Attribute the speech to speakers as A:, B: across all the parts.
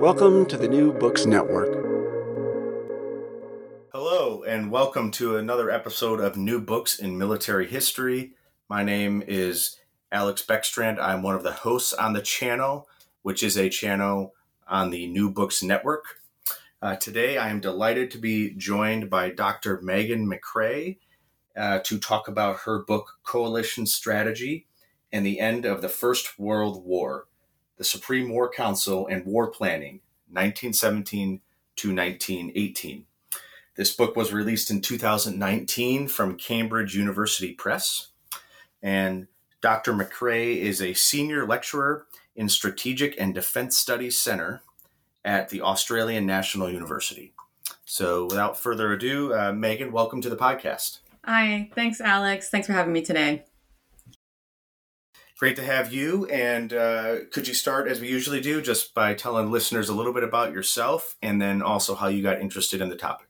A: Welcome to the New Books Network.
B: Hello, and welcome to another episode of New Books in Military History. My name is Alex Beckstrand. I'm one of the hosts on the channel, which is a channel on the New Books Network. Uh, today, I am delighted to be joined by Dr. Meighen McCrae uh, to talk about her book, Coalition Strategy and the End of the First World War The Supreme War Council and War Planning, 1917 to 1918. This book was released in 2019 from Cambridge University Press. And Dr. McCrae is a senior lecturer in Strategic and Defense Studies Center at the Australian National University. So, without further ado, uh, Meighen, welcome to the podcast.
C: Hi, thanks, Alex. Thanks for having me today.
B: Great to have you. And uh, could you start, as we usually do, just by telling listeners a little bit about yourself and then also how you got interested in the topic?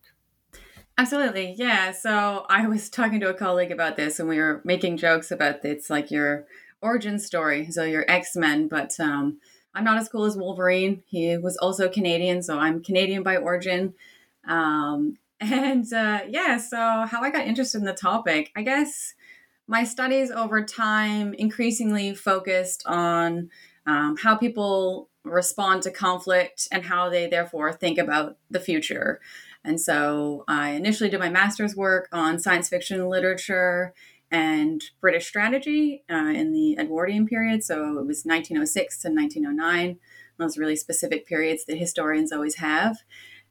C: Absolutely. Yeah. So I was talking to a colleague about this and we were making jokes about it's like your origin story. So you're X Men, but um, I'm not as cool as Wolverine. He was also Canadian, so I'm Canadian by origin. Um, and uh, yeah, so how I got interested in the topic, I guess my studies over time increasingly focused on um, how people respond to conflict and how they therefore think about the future. And so I initially did my master's work on science fiction literature and British strategy uh, in the Edwardian period. So it was 1906 to 1909, those really specific periods that historians always have.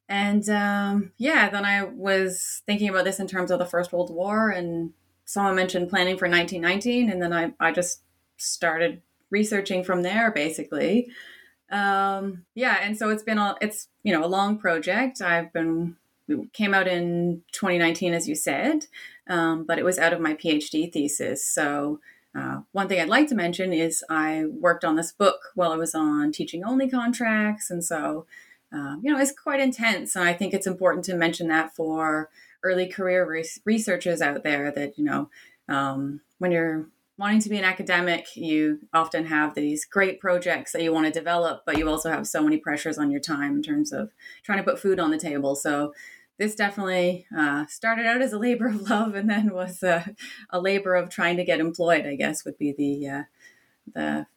C: And um, yeah, then I was thinking about this in terms of the First World War, and someone mentioned planning for 1919, and then I, I just started researching from there basically. Um, yeah, and so it's been a it's you know a long project. I've been came out in 2019, as you said, um, but it was out of my PhD thesis. So, uh, one thing I'd like to mention is I worked on this book while I was on teaching only contracts. And so, uh, you know, it's quite intense. And I think it's important to mention that for early career re- researchers out there that, you know, um, when you're wanting to be an academic, you often have these great projects that you want to develop, but you also have so many pressures on your time in terms of trying to put food on the table. So this definitely uh, started out as a labor of love and then was a, a, labor of trying to get employed. I guess would be the uh, the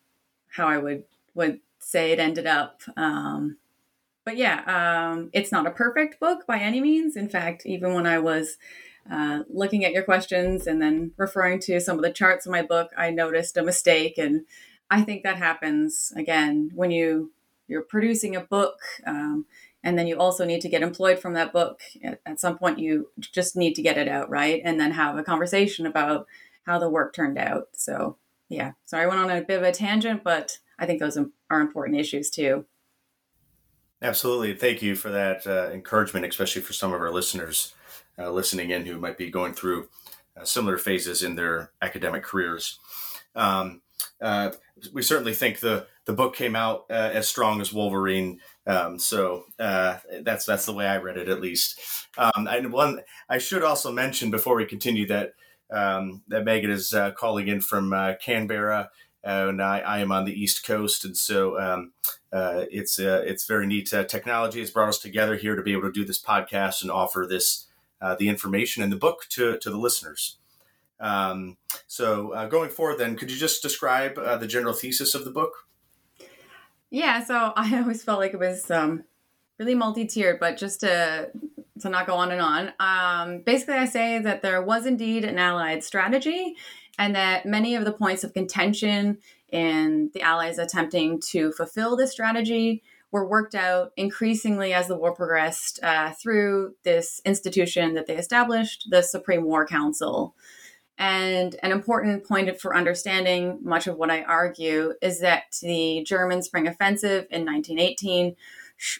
C: how I would would say it ended up. Um, but yeah, um, it's not a perfect book by any means. In fact, even when I was uh, looking at your questions and then referring to some of the charts in my book, I noticed a mistake, and I think that happens again when you you're producing a book. Um, and then you also need to get employed from that book. At, at, some point you just need to get it out right? And then have a conversation about how the work turned out. So yeah. So i went on a bit of a tangent but i think those are important issues too
B: absolutely thank you for that uh, encouragement especially for some of our listeners uh, listening in who might be going through uh, similar phases in their academic careers um, uh, we certainly think the the book came out uh, as strong as Wolverine. Um, so uh, that's that's the way I read it, at least. Um, and one I should also mention before we continue that um, that Meighen is calling in from Canberra, and I, I, am on the East Coast, and so um, uh, it's uh, it's very neat. technology has brought us together here to be able to do this podcast and offer this the information and the book to to the listeners. Um, so uh, going forward, then, could you just describe uh, the general thesis of the book?
C: Yeah, so I always felt like it was um, really multi-tiered, but just to to not go on and on. Um, basically, I say that there was indeed an Allied strategy, and that many of the points of contention in the Allies attempting to fulfill this strategy were worked out increasingly as the war progressed uh, through this institution that they established, the Supreme War Council. And an important point for understanding much of what I argue is that the German Spring Offensive in 1918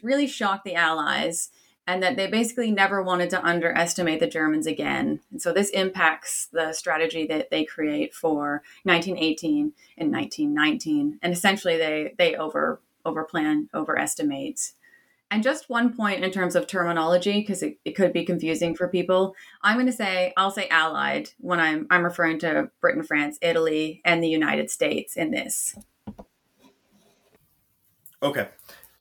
C: really shocked the Allies and that they basically never wanted to underestimate the Germans again. And so this impacts the strategy that they create for 1918 and 1919. And essentially they they over overplan, overestimate. And just one point in terms of terminology, because it, it could be confusing for people. I'm going to say, I'll say allied when I'm, I'm referring to Britain, France, Italy, and the United States in this.
B: Okay.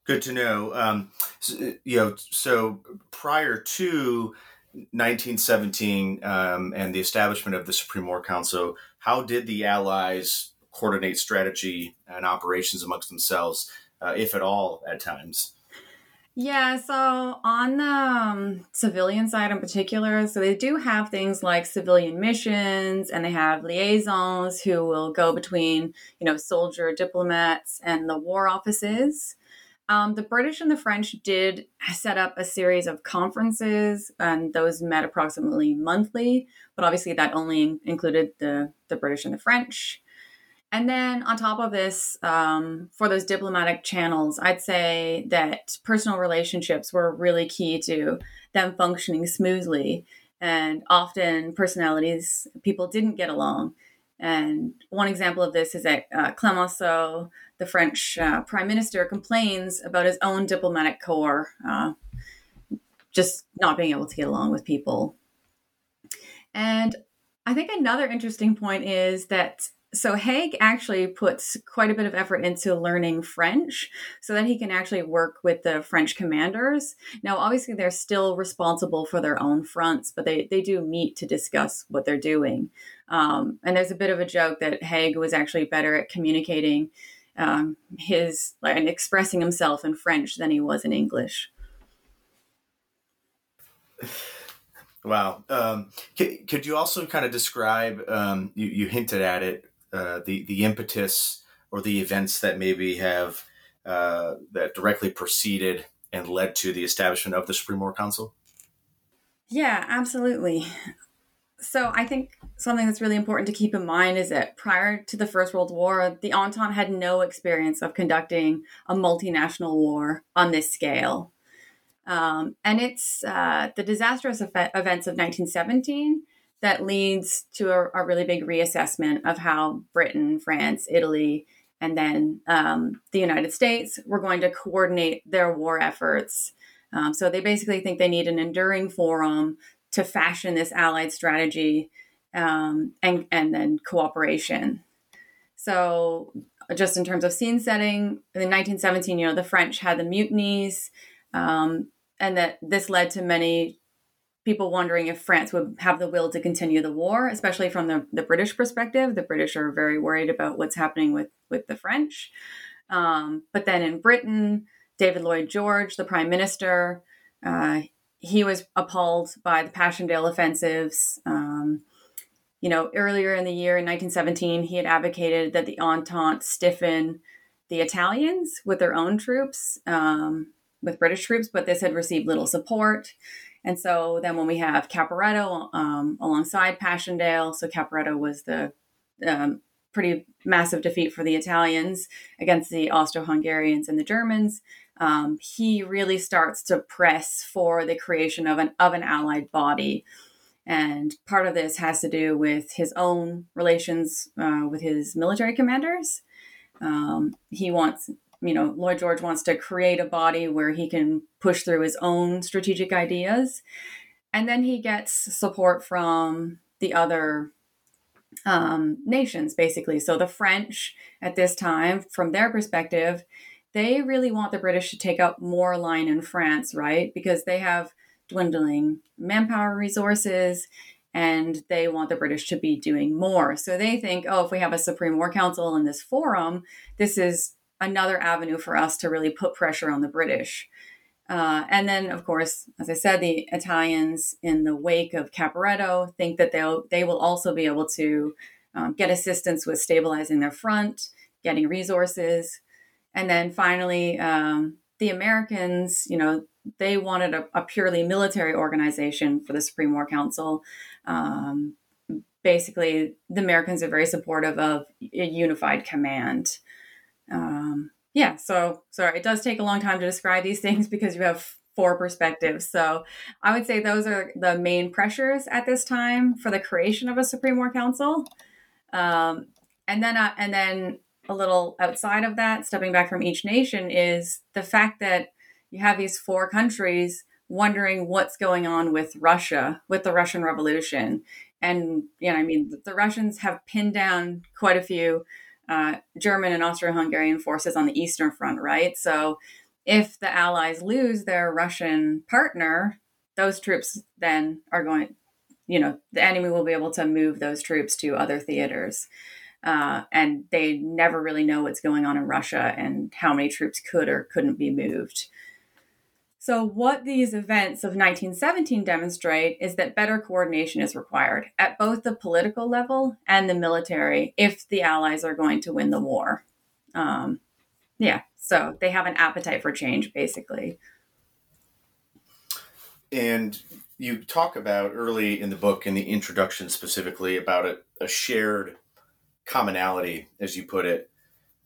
B: Good to know. Um, so, you know, so prior to 1917 um, and the establishment of the Supreme War Council, how did the Allies coordinate strategy and operations amongst themselves, uh, if at all, at times?
C: Yeah, so on the um, civilian side in particular, so they do have things like civilian missions and they have liaisons who will go between, you know, soldier diplomats and the war offices. Um, the British and the French did set up a series of conferences, and those met approximately monthly. But obviously, that only included the the British and the French. And then on top of this, um, for those diplomatic channels, I'd say that personal relationships were really key to them functioning smoothly. And often, personalities, people didn't get along. And one example of this is that uh, Clemenceau, the French uh, prime minister, complains about his own diplomatic corps uh, just not being able to get along with people. And I think another interesting point is that so Haig actually puts quite a bit of effort into learning French so that he can actually work with the French commanders. Now, obviously, they're still responsible for their own fronts, but they, they do meet to discuss what they're doing. Um, and there's a bit of a joke that Haig was actually better at communicating um, his and expressing himself in French than he was in English.
B: Wow. Um, could, could, you also kind of describe, um, you, you, hinted at it, uh, the the impetus or the events that maybe have uh, that directly preceded and led to the establishment of the Supreme War Council?
C: Yeah, absolutely. So I think something that's really important to keep in mind is that prior to the First World War, the Entente had no experience of conducting a multinational war on this scale. Um, and it's uh, the disastrous events of 1917 that leads to a, a, really big reassessment of how Britain, France, Italy, and then um, the United States were going to coordinate their war efforts. Um, so they basically think they need an enduring forum to fashion this allied strategy um, and, and then cooperation. So, just in terms of scene setting, in 1917, you know, the French had the mutinies, um, and that this led to many people wondering if France would have the will to continue the war, especially from the, the British perspective. The British are very worried about what's happening with, with the French. Um, but then in Britain, David Lloyd George, the prime minister, uh, he was appalled by the Passchendaele offensives. Um, you know, earlier in the year in 1917, he had advocated that the Entente stiffen the Italians with their own troops, um, with British troops, but this had received little support. And so then when we have Caporetto um, alongside Passchendaele, so Caporetto was the um, pretty massive defeat for the Italians against the Austro-Hungarians and the Germans. Um, he really starts to press for the creation of an of an allied body, and part of this has to do with his own relations uh, with his military commanders. Um, he wants you know, Lloyd George wants to create a body where he can push through his own strategic ideas. And then he gets support from the other um, nations, basically. So the French at this time, from their perspective, they really want the British to take up more line in France, right? Because they have dwindling manpower resources and they want the British to be doing more. So they think, oh, if we have a Supreme War Council in this forum, this is another avenue for us to really put pressure on the British. Uh, and then, of course, as I said, the Italians, in the wake of Caporetto, think that they'll they will also be able to um, get assistance with stabilizing their front, getting resources, and then finally, um, the Americans, you know, they wanted a, a, purely military organization for the Supreme War Council. Um, basically the Americans are very supportive of a unified command. Um, yeah, so sorry, it does take a long time to describe these things because you have four perspectives. So I would say those are the main pressures at this time for the creation of a Supreme War Council. Um, and then, uh, and then a little outside of that, stepping back from each nation, is the fact that you have these four countries wondering what's going on with Russia, with the Russian Revolution. And, you know, I mean, the Russians have pinned down quite a few uh, German and Austro Hungarian forces on the Eastern Front, right? So if the Allies lose their Russian partner, those troops then are going, you know, the enemy will be able to move those troops to other theaters. Uh, and they never really know what's going on in Russia and how many troops could or couldn't be moved. So, what these events of 1917 demonstrate is that better coordination is required at both the political level and the military if the Allies are going to win the war. Um, yeah, so they have an appetite for change, basically.
B: And you talk about early in the book, in the introduction specifically, about a, a shared commonality, as you put it,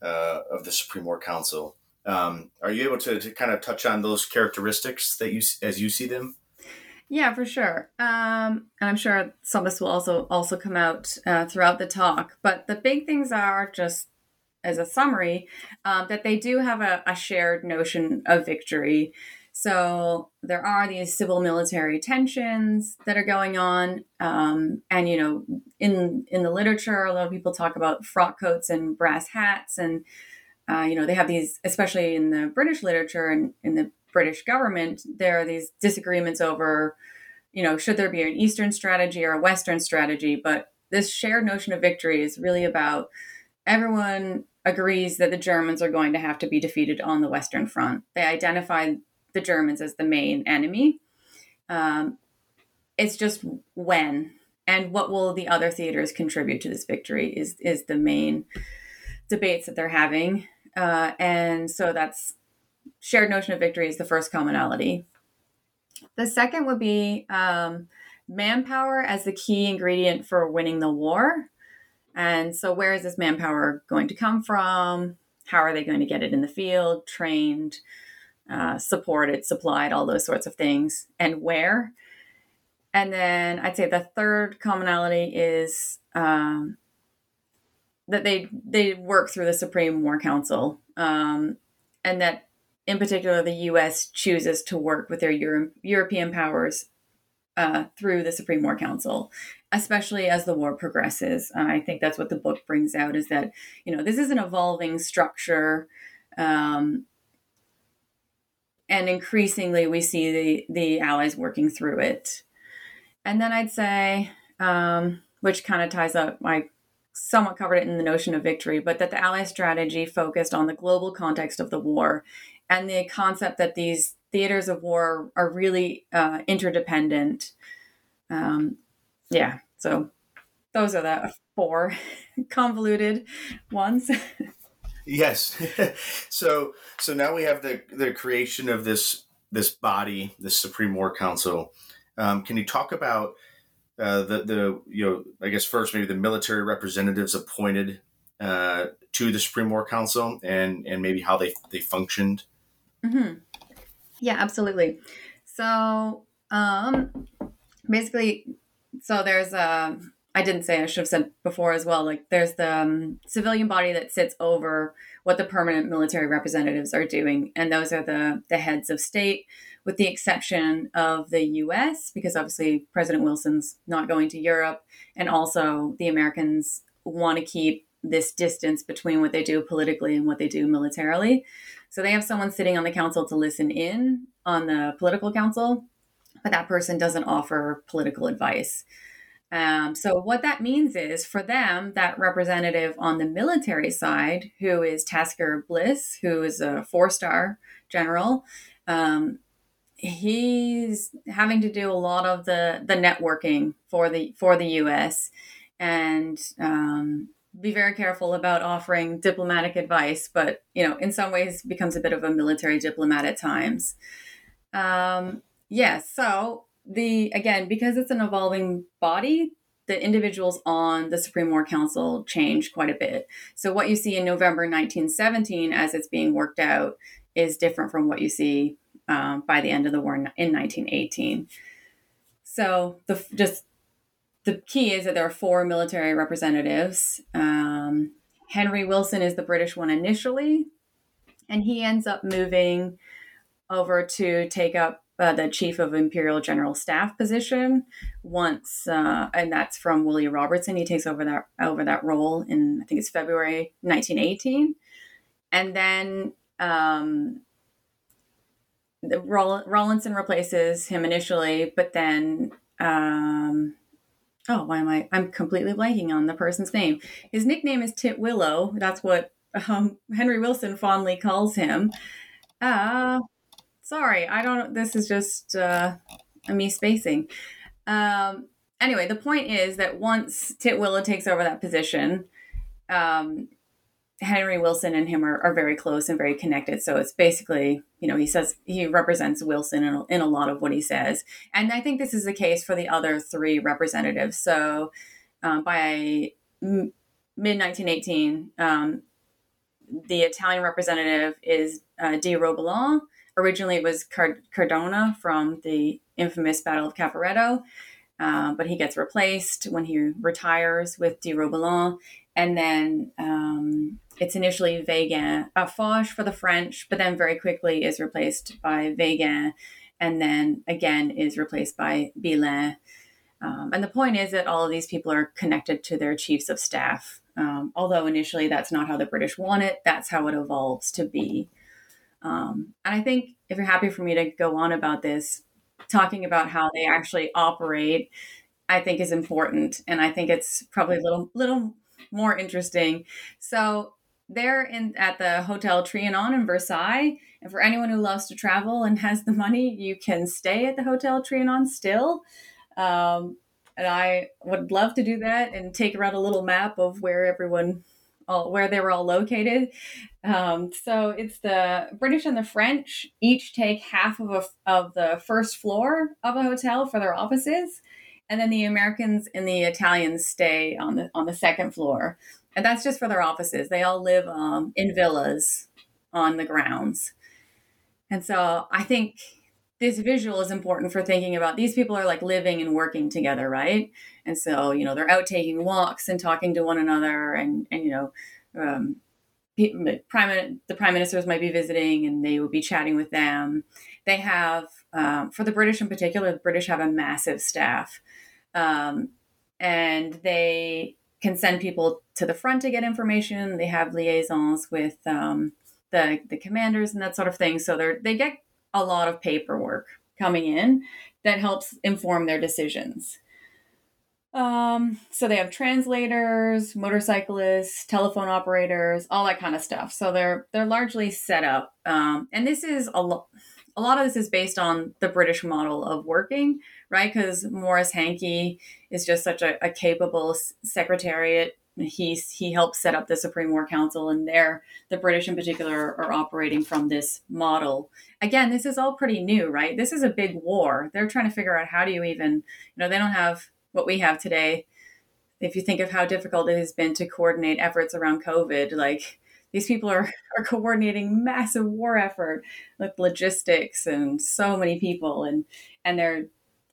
B: uh, of the Supreme War Council. Um, are you able to, to kind of touch on those characteristics that you as you see them?
C: Yeah, for sure. Um, and I'm sure some of this will also also come out uh, throughout the talk. But the big things are just as a summary um, that they do have a, a shared notion of victory. So there are these civil military tensions that are going on, um, and you know, in in the literature, a lot of people talk about frock coats and brass hats, and uh, you know, they have these, especially in the British literature and in the British government, there are these disagreements over, you know, should there be an Eastern strategy or a Western strategy? But this shared notion of victory is really about everyone agrees that the Germans are going to have to be defeated on the Western Front. They identify the Germans as the main enemy. Um, it's just when and what will the other theaters contribute to this victory is is the main debates that they're having. Uh, and so that's shared notion of victory is the first commonality. The second would be um, manpower as the key ingredient for winning the war. And so, where is this manpower going to come from? How are they going to get it in the field, trained, uh, supported, supplied, all those sorts of things, and where? And then I'd say the third commonality is um, that they they work through the Supreme War Council, um, and that in particular the U.S. chooses to work with their Euro- European powers uh, through the Supreme War Council, especially as the war progresses. Uh, I think that's what the book brings out is that you know this is an evolving structure. Um, and increasingly, we see the, the allies working through it. And then I'd say, um, which kind of ties up my somewhat covered it in the notion of victory, but that the Allied strategy focused on the global context of the war and the concept that these theaters of war are really uh, interdependent. Um, yeah, so those are the four convoluted ones.
B: yes. so so now we have the the creation of this this body, this Supreme War Council. Um, can you talk about uh, the the you know I guess first maybe the military representatives appointed uh, to the Supreme War Council and and maybe how they they functioned.
C: Mm-hmm. Yeah, absolutely. So um, basically, so there's a um, didn't say I should have said before as well. Like there's the um, civilian body that sits over what the permanent military representatives are doing, and those are the the heads of state with the exception of the US, because obviously President Wilson's not going to Europe. And also, the Americans want to keep this distance between what they do politically and what they do militarily. So they have someone sitting on the council to listen in on the political council, but that person doesn't offer political advice. Um, so what that means is for them, that representative on the military side, who is Tasker Bliss, who is a four-star general, um, he's having to do a lot of the the networking for the for the U.S. and um, be very careful about offering diplomatic advice. But you know, in some ways, becomes a bit of a military diplomat at times. Um, yes, yeah, so the again because it's an evolving body, the individuals on the Supreme War Council change quite a bit. So what you see in November 1917 as it's being worked out is different from what you see um, by the end of the war in 1918. So the just the key is that there are four military representatives. Um, Henry Wilson is the British one initially, and he ends up moving over to take up uh, the chief of imperial general staff position once uh, and that's from william robertson he takes over that over that role in i think it's february 1918 and then um, the Rawlinson replaces him initially, but then um, oh, why am I? I'm completely blanking on the person's name. His nickname is Tit Willow. That's what um, Henry Wilson fondly calls him. Uh, sorry, I don't. This is just uh, me spacing. Um, anyway, the point is that once Tit Willow takes over that position, um, Henry Wilson and him are, are very close and very connected. So it's basically, you know, he says he represents Wilson in in a lot of what he says. And I think this is the case for the other three representatives. So um, by mid 1918, um, the Italian representative is uh, de Robilant. Originally, it was Card- Cardona from the infamous Battle of Caporetto. Uh, but he gets replaced when he retires with de Robilant. And then um, it's initially uh, Foch for the French, but then very quickly is replaced by Weygand, and then again is replaced by Belin. Um, and the point is that all of these people are connected to their chiefs of staff. Um, although initially that's not how the British want it, that's how it evolves to be. Um, and I think if you're happy for me to go on about this, talking about how they actually operate, I think is important, and I think it's probably a little little more interesting. So they're in at the Hotel Trianon in Versailles. And for anyone who loves to travel and has the money, you can stay at the Hotel Trianon still. Um, and I would love to do that and take around a little map of where everyone, all, where they were all located. Um, so it's the British and the French each take half of a, of the first floor of a hotel for their offices, and then the Americans and the Italians stay on the on the second floor and that's just for their offices. They all live um, in villas on the grounds. And so I think this visual is important for thinking about these people are like living and working together, right? And so, you know, they're out taking walks and talking to one another and, and you know, um, prime, the prime ministers might be visiting and they would be chatting with them. They have, um, for the British in particular, the British have a massive staff. Um, and they can send people to the front to get information. They have liaisons with um, the the commanders and that sort of thing. So they they get a lot of paperwork coming in that helps inform their decisions. Um, so they have translators, motorcyclists, telephone operators, all that kind of stuff. So they're they're largely set up. Um, and this is a lot. A lot of this is based on the British model of working, right? Because Maurice Hankey is just such a, a capable secretariat. He's he helped set up the Supreme War Council, and there the British in particular are operating from this model. Again, this is all pretty new, right? This is a big war. They're trying to figure out how do you even, you know, they don't have what we have today. If you think of how difficult it has been to coordinate efforts around COVID, like these people are, are coordinating massive war effort with logistics and so many people and and they're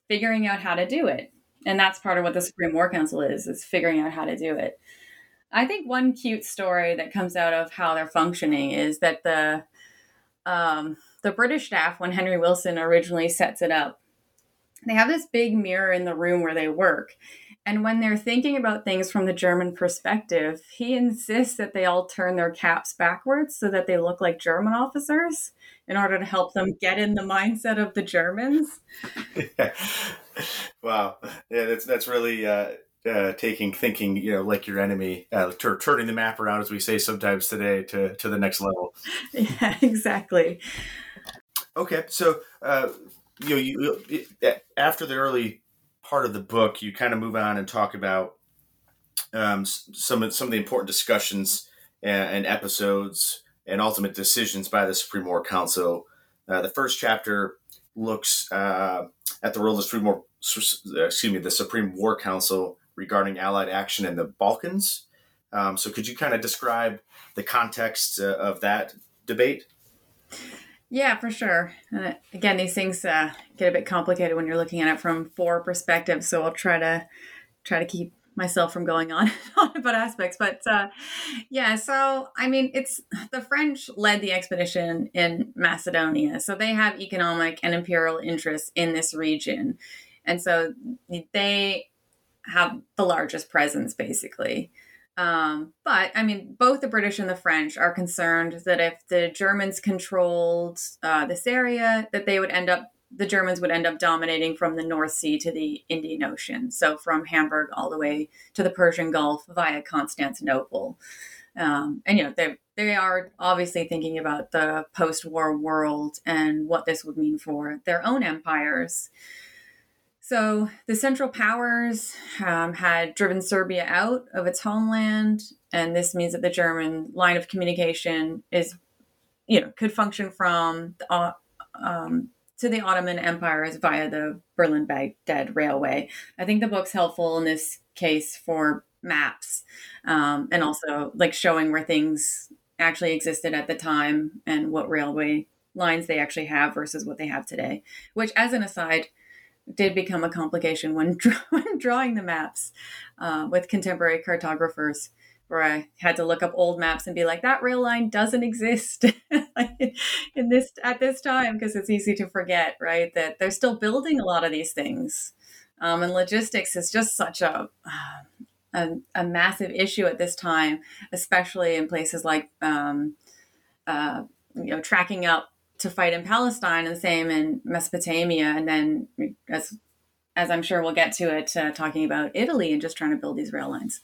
C: figuring out how to do it. And that's part of what the Supreme War Council is, is figuring out how to do it. I think one cute story that comes out of how they're functioning is that the um, the British staff, when Henry Wilson originally sets it up, they have this big mirror in the room where they work. And when they're thinking about things from the German perspective, he insists that they all turn their caps backwards so that they look like German officers in order to help them get in the mindset of the Germans.
B: yeah. Wow. Yeah, that's that's really uh, uh, taking thinking, you know, like your enemy, uh, t- turning the map around, as we say sometimes today, to to the next level.
C: Yeah, exactly.
B: Okay, so uh, you know, you, after the early part of the book, you kind of move on and talk about um, some of some of the important discussions and, and, episodes and ultimate decisions by the Supreme War Council. Uh, the first chapter looks uh, at the role of the Supreme War, excuse me, the Supreme War Council regarding Allied action in the Balkans. Um, so, could you kind of describe the context uh, of that debate?
C: Yeah, for sure. Uh, again, these things uh, get a bit complicated when you're looking at it from four perspectives. So I'll try to try to keep myself from going on, on about aspects. But uh, yeah, so I mean, it's the French led the expedition in Macedonia, so they have economic and imperial interests in this region, and so they have the largest presence, basically. Um, but I mean, both the British and the French are concerned that if the Germans controlled uh, this area, that they would end up the Germans would end up dominating from the North Sea to the Indian Ocean, so from Hamburg all the way to the Persian Gulf via Constantinople. Um, and you know they they are obviously thinking about the post-war world and what this would mean for their own empires. So the Central Powers um, had driven Serbia out of its homeland, and this means that the German line of communication is, you know, could function from the, um, to the Ottoman empires via the Berlin Baghdad Railway. I think the book's helpful in this case for maps um, and also like showing where things actually existed at the time and what railway lines they actually have versus what they have today. Which, as an aside, did become a complication when, when drawing the maps uh, with contemporary cartographers where I had to look up old maps and be like, that rail line doesn't exist in this at this time because it's easy to forget, right? That they're still building a lot of these things, um, and logistics is just such a, a, a massive issue at this time, especially in places like um, uh, you know tracking up to fight in Palestine, and the same in Mesopotamia, and then as as I'm sure we'll get to it, uh, talking about Italy and just trying to build these rail lines.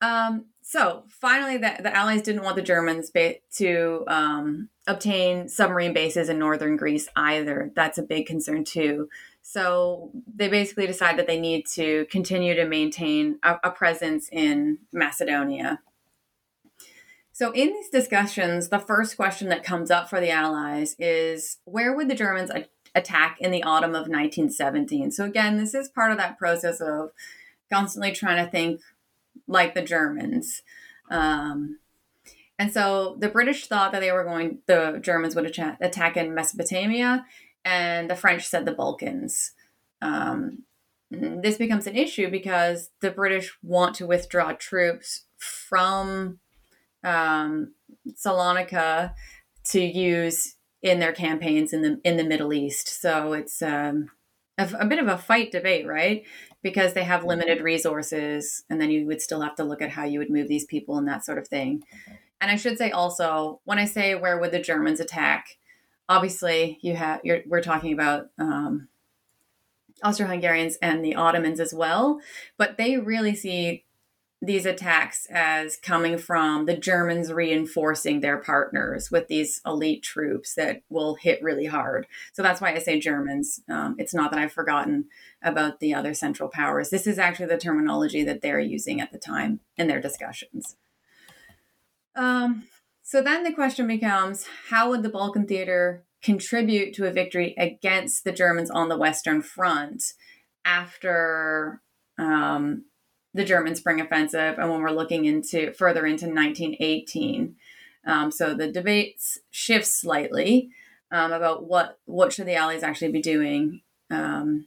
C: Um, so finally, the, the Allies didn't want the Germans ba- to um, obtain submarine bases in northern Greece either. That's a big concern too. So they basically decide that they need to continue to maintain a, a presence in Macedonia. So in these discussions, the first question that comes up for the Allies is where would the Germans a- attack in the autumn of 1917? So again, this is part of that process of constantly trying to think like the Germans. Um, and so the British thought that they were going, the Germans would attack, attack in Mesopotamia, and the French said the Balkans. Um, this becomes an issue because the British want to withdraw troops from um, Salonika to use in their campaigns in the in the Middle East. So it's um, a, a, bit of a fight debate, right? because they have limited resources and then you would still have to look at how you would move these people and that sort of thing and i should say also when i say where would the germans attack obviously you have we're talking about um, austro-hungarians and the ottomans as well but they really see these attacks as coming from the Germans reinforcing their partners with these elite troops that will hit really hard. So that's why I say Germans. Um, it's not that I've forgotten about the other Central Powers. This is actually the terminology that they're using at the time in their discussions. Um, so then the question becomes how would the Balkan Theater contribute to a victory against the Germans on the Western Front after um, the German Spring Offensive, and when we're looking into further into 1918. Um, so the debates shift slightly um, about what what should the Allies actually be doing um,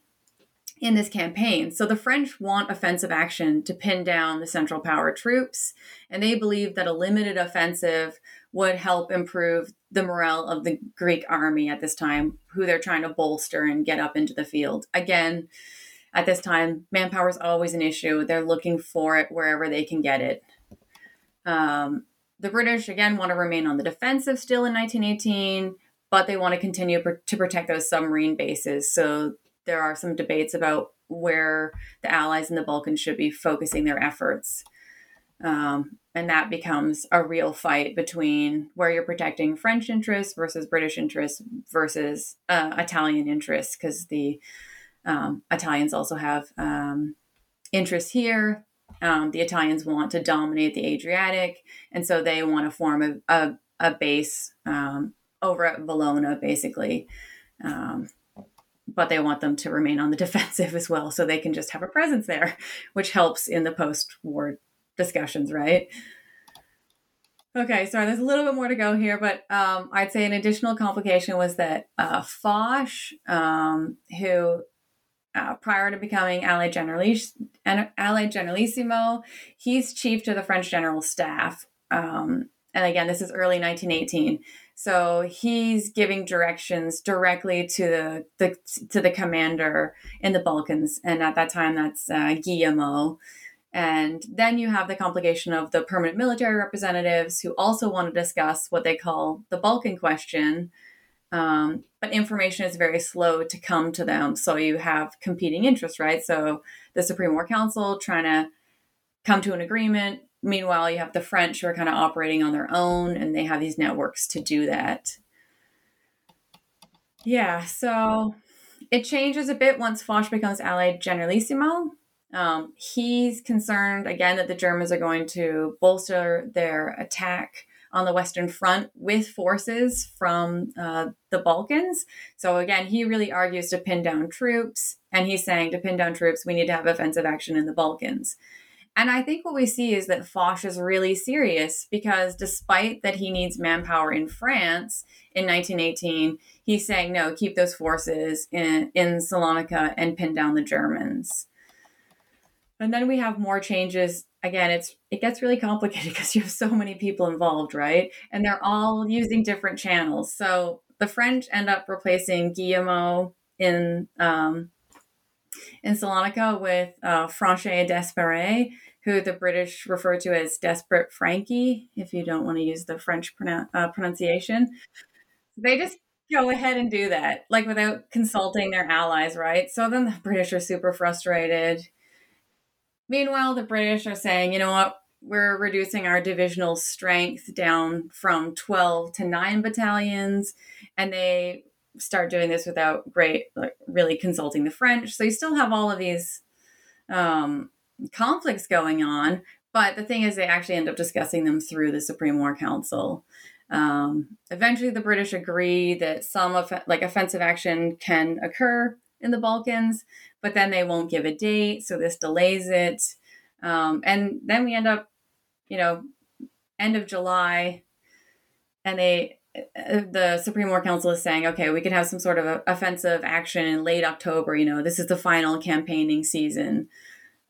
C: in this campaign. So the French want offensive action to pin down the Central Power troops, and they believe that a limited offensive would help improve the morale of the Greek army at this time, who they're trying to bolster and get up into the field. Again, at this time, manpower is always an issue. They're looking for it wherever they can get it. Um, the British, again, want to remain on the defensive still in 1918, but they want to continue to protect those submarine bases. So there are some debates about where the Allies in the Balkans should be focusing their efforts. Um, and that becomes a real fight between where you're protecting French interests versus British interests versus uh, Italian interests, because the um, Italians also have um, interests here. Um, the Italians want to dominate the Adriatic, and so they want to form a, a, a base um, over at Valona, basically, um, but they want them to remain on the defensive as well so they can just have a presence there, which helps in the post war discussions, right? Okay, sorry, there's a little bit more to go here, but um, I'd say an additional complication was that uh, Foch, um, who uh, prior to becoming Allied Generalissimo, he's chief to the French General Staff. Um, and again, this is early 1918. So he's giving directions directly to the, the to the commander in the Balkans, and at that time, that's uh, Guillaumat. And then you have the complication of the permanent military representatives who also want to discuss what they call the Balkan question. Um, but information is very slow to come to them. So you have competing interests, right? So the Supreme War Council trying to come to an agreement. Meanwhile, you have the French who are kind of operating on their own and they have these networks to do that. Yeah, so it changes a bit once Foch becomes Allied Generalissimo. Um, he's concerned again that the Germans are going to bolster their attack on the Western Front with forces from uh, the Balkans. So again, he really argues to pin down troops, and he's saying to pin down troops, we need to have offensive action in the Balkans. And I think what we see is that Foch is really serious because despite that he needs manpower in France in 1918, he's saying, no, keep those forces in, in Salonika and pin down the Germans. And then we have more changes. Again, it's it gets really complicated because you have so many people involved, right? And they're all using different channels. So the French end up replacing Guillaumat in um, in Salonica with uh, Franchet d'Espèrey, who the British refer to as Desperate Frankie, if you don't want to use the French pronoun- uh, pronunciation. They just go ahead and do that, like without consulting their allies, right? So then the British are super frustrated. Meanwhile, the British are saying, you know what, we're reducing our divisional strength down from 12 to 9 battalions. And they start doing this without great, like, really consulting the French. So you still have all of these um, conflicts going on. But the thing is, they actually end up discussing them through the Supreme War Council. Um, eventually, the British agree that some of like offensive action can occur in the Balkans, but then they won't give a date, so this delays it. Um, and then we end up, you know, end of July, and they uh, the Supreme War Council is saying, okay, we could have some sort of offensive action in late October. You know, this is the final campaigning season.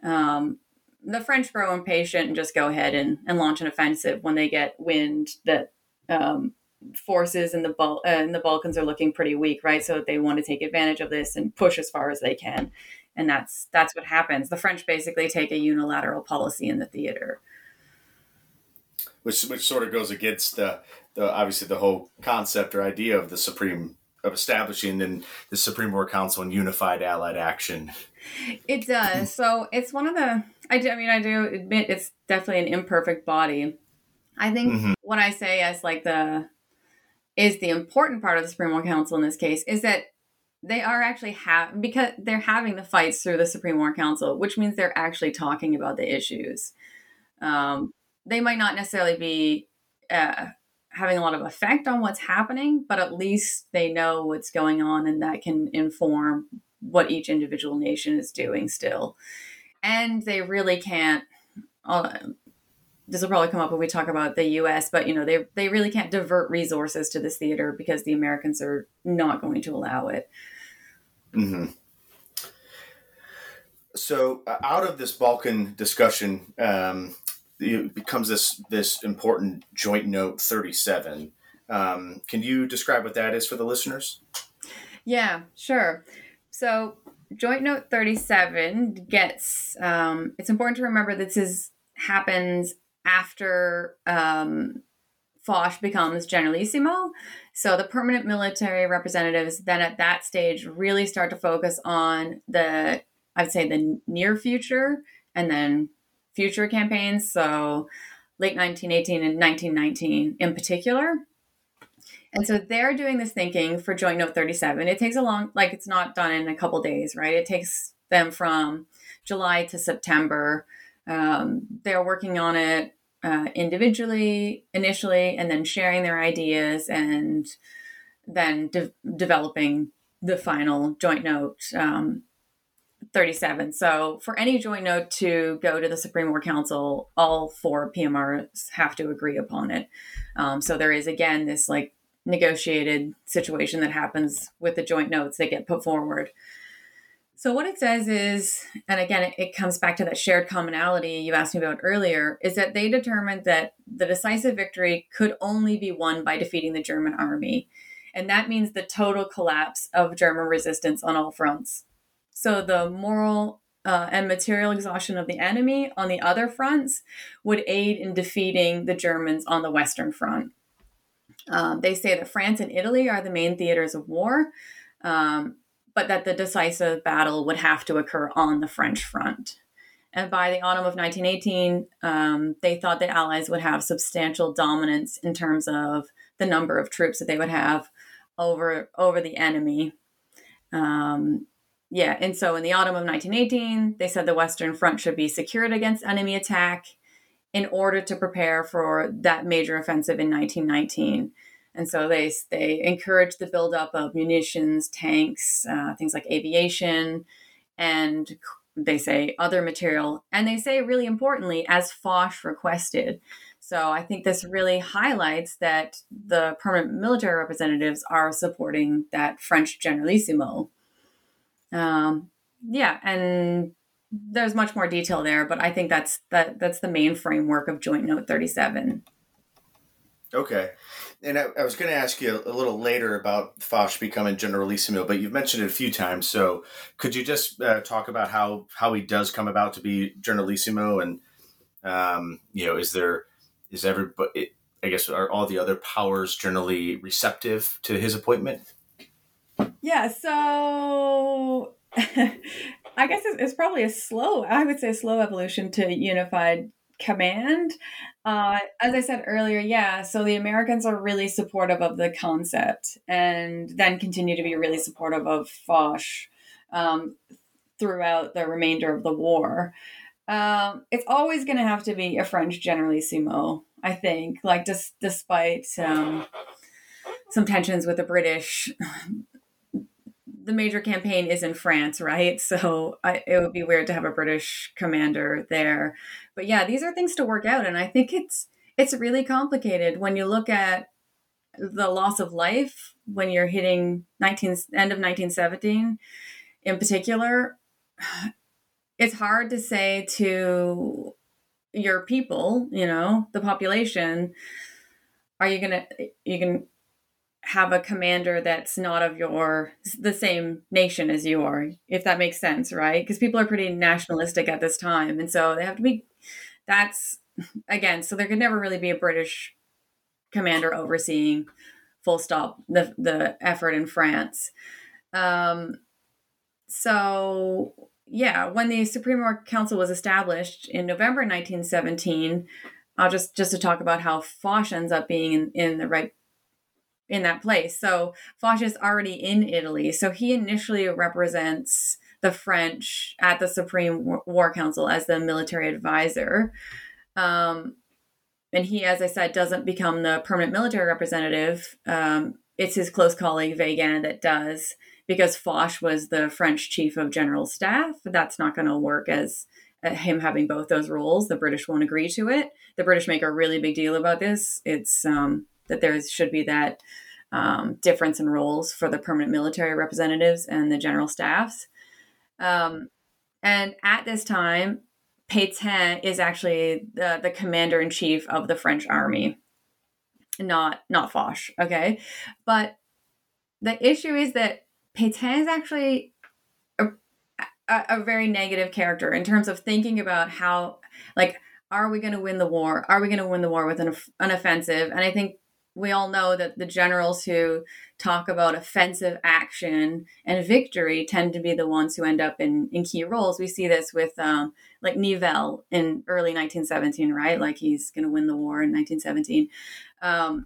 C: Um, the French grow impatient and just go ahead and, and launch an offensive when they get wind that um, forces in the Bal- uh, in the Balkans are looking pretty weak, right? So they want to take advantage of this and push as far as they can, and that's that's what happens. The French basically take a unilateral policy in the theater,
B: which which sort of goes against the the obviously the whole concept or idea of the supreme of establishing and the Supreme War Council and unified Allied action.
C: It does. so it's one of the. I do. I mean, I do admit it's definitely an imperfect body. I think mm-hmm. what I say as like the is the important part of the Supreme War Council in this case is that they are actually have because they're having the fights through the Supreme War Council, which means they're actually talking about the issues. Um, they might not necessarily be uh, having a lot of effect on what's happening, but at least they know what's going on, and that can inform what each individual nation is doing still. And they really can't. Uh, this will probably come up when we talk about the U.S., but you know they they really can't divert resources to this theater because the Americans are not going to allow it.
B: Mm-hmm. So, uh, out of this Balkan discussion, um, it becomes this this important joint note thirty seven. Um, can you describe what that is for the listeners?
C: Yeah, sure. So, joint note thirty seven gets. Um, it's important to remember this is happens after um, Foch becomes generalissimo. So the permanent military representatives then at that stage really start to focus on the, I'd say, the near future and then future campaigns. So late 1918 and 1919 in particular. And so they're doing this thinking for Joint Note 37. It takes a long, like it's not done in a couple days, right? It takes them from July to September um, they're working on it uh, individually initially and then sharing their ideas and then de- developing the final joint note um, 37. So for any joint note to go to the Supreme War Council, all four PMRs have to agree upon it. Um, so there is again this like negotiated situation that happens with the joint notes that get put forward. So what it says is, and again, it, it comes back to that shared commonality you asked me about earlier, is that they determined that the decisive victory could only be won by defeating the German army. And that means the total collapse of German resistance on all fronts. So the moral uh, and material exhaustion of the enemy on the other fronts would aid in defeating the Germans on the Western Front. Um, they say that France and Italy are the main theaters of war, um, but that the decisive battle would have to occur on the French front. And by the autumn of 1918, um, they thought the Allies would have substantial dominance in terms of the number of troops that they would have over over the enemy. Um, yeah, and so in the autumn of 1918, they said the Western Front should be secured against enemy attack in order to prepare for that major offensive in 1919. And so they they encouraged the buildup of munitions, tanks, uh, things like aviation, and they say other material. And they say really importantly, as Foch requested. So I think this really highlights that the permanent military representatives are supporting that French generalissimo. Um, yeah, and there's much more detail there, but I think that's that that's the main framework of Joint Note 37.
B: Okay. And I, I was going to ask you a, little later about Foch becoming Generalissimo, but you've mentioned it a few times. So could you just uh, talk about how, how he does come about to be Generalissimo? And, um, you know, is there, is everybody, I guess, are all the other powers generally receptive to his appointment?
C: Yeah. So I guess it's, it's, probably a slow, I would say, a slow evolution to unified command. Uh, as I said earlier, yeah, so the Americans are really supportive of the concept and then continue to be really supportive of Foch um, throughout the remainder of the war. Um, it's always going to have to be a French generalissimo, I think, like just despite um, some tensions with the British the major campaign is in France, right? So I, it would be weird to have a British commander there. But yeah, these are things to work out, and I think it's it's really complicated when you look at the loss of life when you're hitting 19 end of 1917 in particular it's hard to say to your people you know the population are you gonna you can have a commander that's not of your the same nation as you are if that makes sense right? Because people are pretty nationalistic at this time and so they have to be that's again so there could never really be a british commander overseeing full stop the the effort in france um so yeah when the supreme war council was established in november 1917 i'll just just to talk about how foch ends up being in, in the right in that place. So Foch is already in Italy. So he initially represents the French at the Supreme War Council as the military advisor. Um, and he, as I said, doesn't become the permanent military representative. Um, it's his close colleague Weygand that does, because Foch was the French chief of general staff. That's not going to work as uh, him having both those roles. The British won't agree to it. The British make a really big deal about this. It's um, that there should be that um, difference in roles for the permanent military representatives and the general staffs. Um, and at this time, Pétain is actually the, the commander in chief of the French army, not not Foch. Okay, but the issue is that Pétain is actually a, a, a very negative character in terms of thinking about how, like, are we going to win the war? Are we going to win the war with an, an offensive? And I think we all know that the generals who talk about offensive action and victory tend to be the ones who end up in, in key roles. We see this with um, like Nivelle in early 1917, right? Like he's going to win the war in 1917. Um,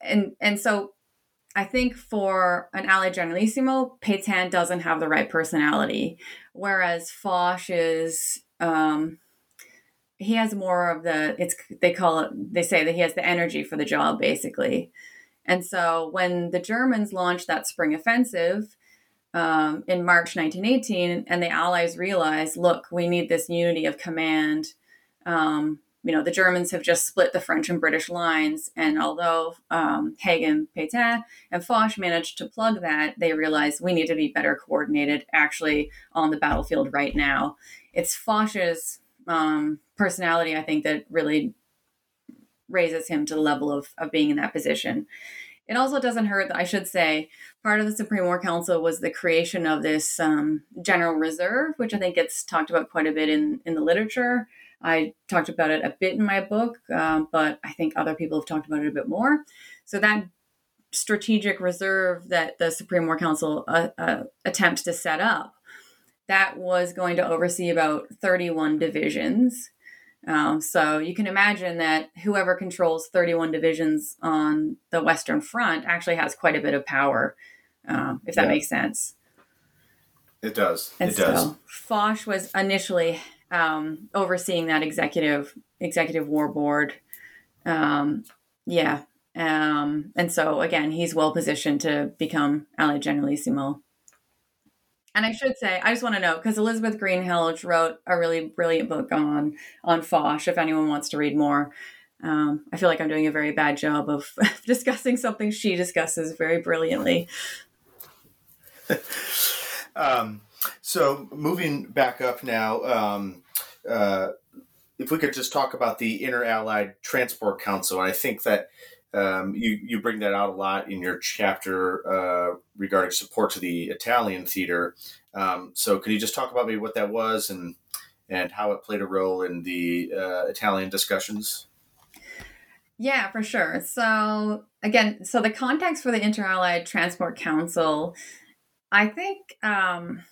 C: and, and so I think for an Allied Generalissimo, Pétain doesn't have the right personality, whereas Foch is um, he has more of the it's they call it they say that he has the energy for the job basically And so when the Germans launched that spring offensive um, in March 1918, and the Allies realized, look, we need this unity of command. Um, you know, the Germans have just split the French and British lines. And although um, Hagen, Pétain, and Foch managed to plug that, they realized we need to be better coordinated actually on the battlefield right now. It's Foch's um, personality, I think, that really raises him to the level of, of being in that position. It also doesn't hurt I should say part of the Supreme War Council was the creation of this um, General Reserve, which I think gets talked about quite a bit in, in the literature. I talked about it a bit in my book, um, but I think other people have talked about it a bit more. So that strategic reserve that the Supreme War Council uh, uh, attempts to set up, that was going to oversee about 31 divisions. Um, so you can imagine that whoever controls 31 divisions on the Western Front actually has quite a bit of power, um, if that yeah. makes sense.
B: It does.
C: And
B: it
C: so
B: does.
C: Foch was initially um, overseeing that executive executive war board. Um, yeah, um, and so again, he's well positioned to become Allied Generalissimo. And I should say, I just want to know because Elizabeth Greenhalgh wrote a really brilliant book on on Foch. If anyone wants to read more, um, I feel like I'm doing a very bad job of discussing something she discusses very brilliantly.
B: um, so moving back up now, um, uh, if we could just talk about the Inter Allied Transport Council, I think that um, you you bring that out a lot in your chapter uh, regarding support to the Italian theater. Um, so, can you just talk about maybe what that was and and how it played a role in the uh, Italian discussions?
C: Yeah, for sure. So again, so the context for the Inter Allied Transport Council, I think. Um,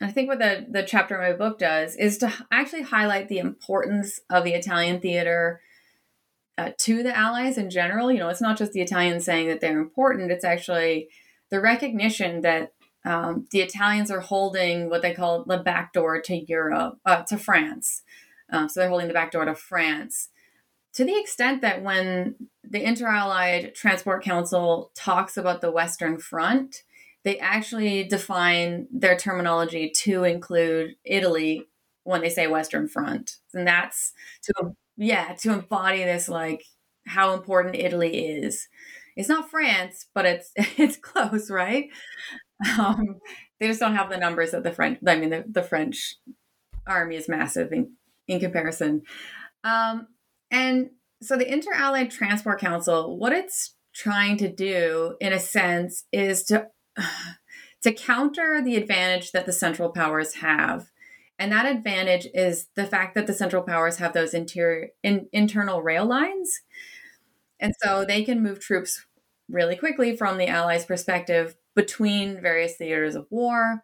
C: I think what the, the chapter in my book does is to actually highlight the importance of the Italian theater uh, to the Allies in general. You know, it's not just the Italians saying that they're important, it's actually the recognition that um, the Italians are holding what they call the back door to Europe, uh, to France. Um, so they're holding the back door to France to the extent that when the Inter Allied Transport Council talks about the Western Front, they actually define their terminology to include Italy when they say Western Front. And that's to, yeah, to embody this like how important Italy is. It's not France, but it's it's close, right? Um, they just don't have the numbers that the French. I mean, the, the French army is massive in in comparison. Um, and so the Inter Allied Transport Council, what it's trying to do, in a sense, is to to counter the advantage that the Central Powers have. And that advantage is the fact that the Central Powers have those interior in, internal rail lines. And so they can move troops really quickly from the Allies' perspective between various theaters of war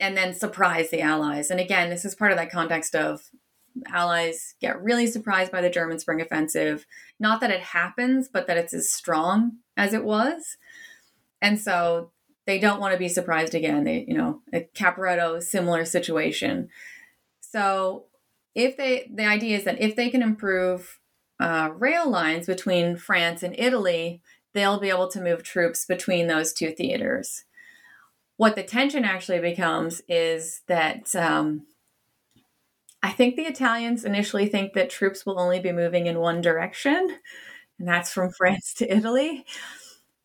C: and then surprise the Allies. And again, this is part of that context of Allies get really surprised by the German spring offensive. Not that it happens, but that it's as strong as it was. And so they don't want to be surprised again. They, you know, a Caporetto, similar situation. So if they, the idea is that if they can improve uh, rail lines between France and Italy, they'll be able to move troops between those two theaters. What the tension actually becomes is that um, I think the Italians initially think that troops will only be moving in one direction, and that's from France to Italy.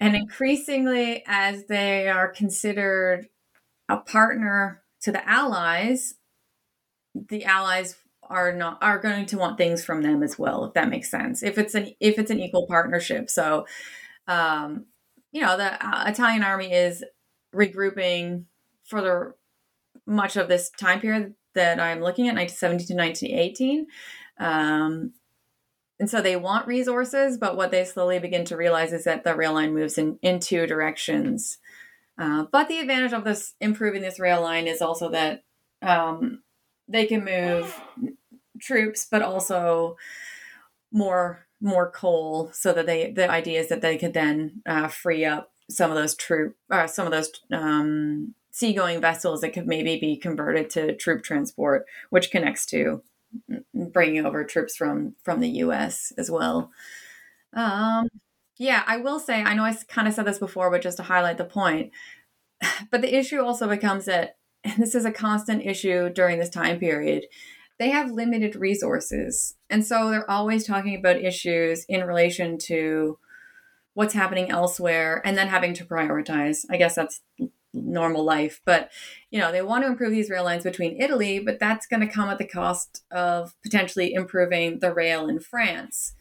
C: And increasingly, as they are considered a partner to the Allies, the Allies are not are going to want things from them as well, if that makes sense. If it's an if it's an equal partnership, so um, you know the uh, Italian army is regrouping for the much of this time period that I'm looking at, 1917 to 1918. Um, and so they want resources, but what they slowly begin to realize is that the rail line moves in, in two directions. Uh, but the advantage of this improving this rail line is also that um, they can move troops, but also more more coal, so that they the idea is that they could then uh, free up some of those troop uh, some of those um, seagoing vessels that could maybe be converted to troop transport, which connects to bringing over troops from from the U.S. as well. Um, Yeah, I will say, I know I kind of said this before, but just to highlight the point, but the issue also becomes that and this is a constant issue during this time period. They have limited resources. And so they're always talking about issues in relation to what's happening elsewhere and then having to prioritize. I guess that's normal life. But, you know, they want to improve these rail lines between Italy, but that's going to come at the cost of potentially improving the rail in France.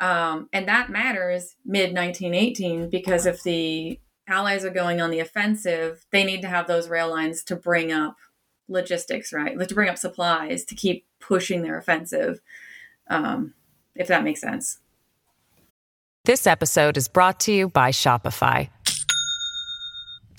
C: Um, and that matters mid 1918 because if the Allies are going on the offensive, they need to have those rail lines to bring up logistics, right? To bring up supplies to keep pushing their offensive, um, if that makes sense.
D: This episode is brought to you by Shopify.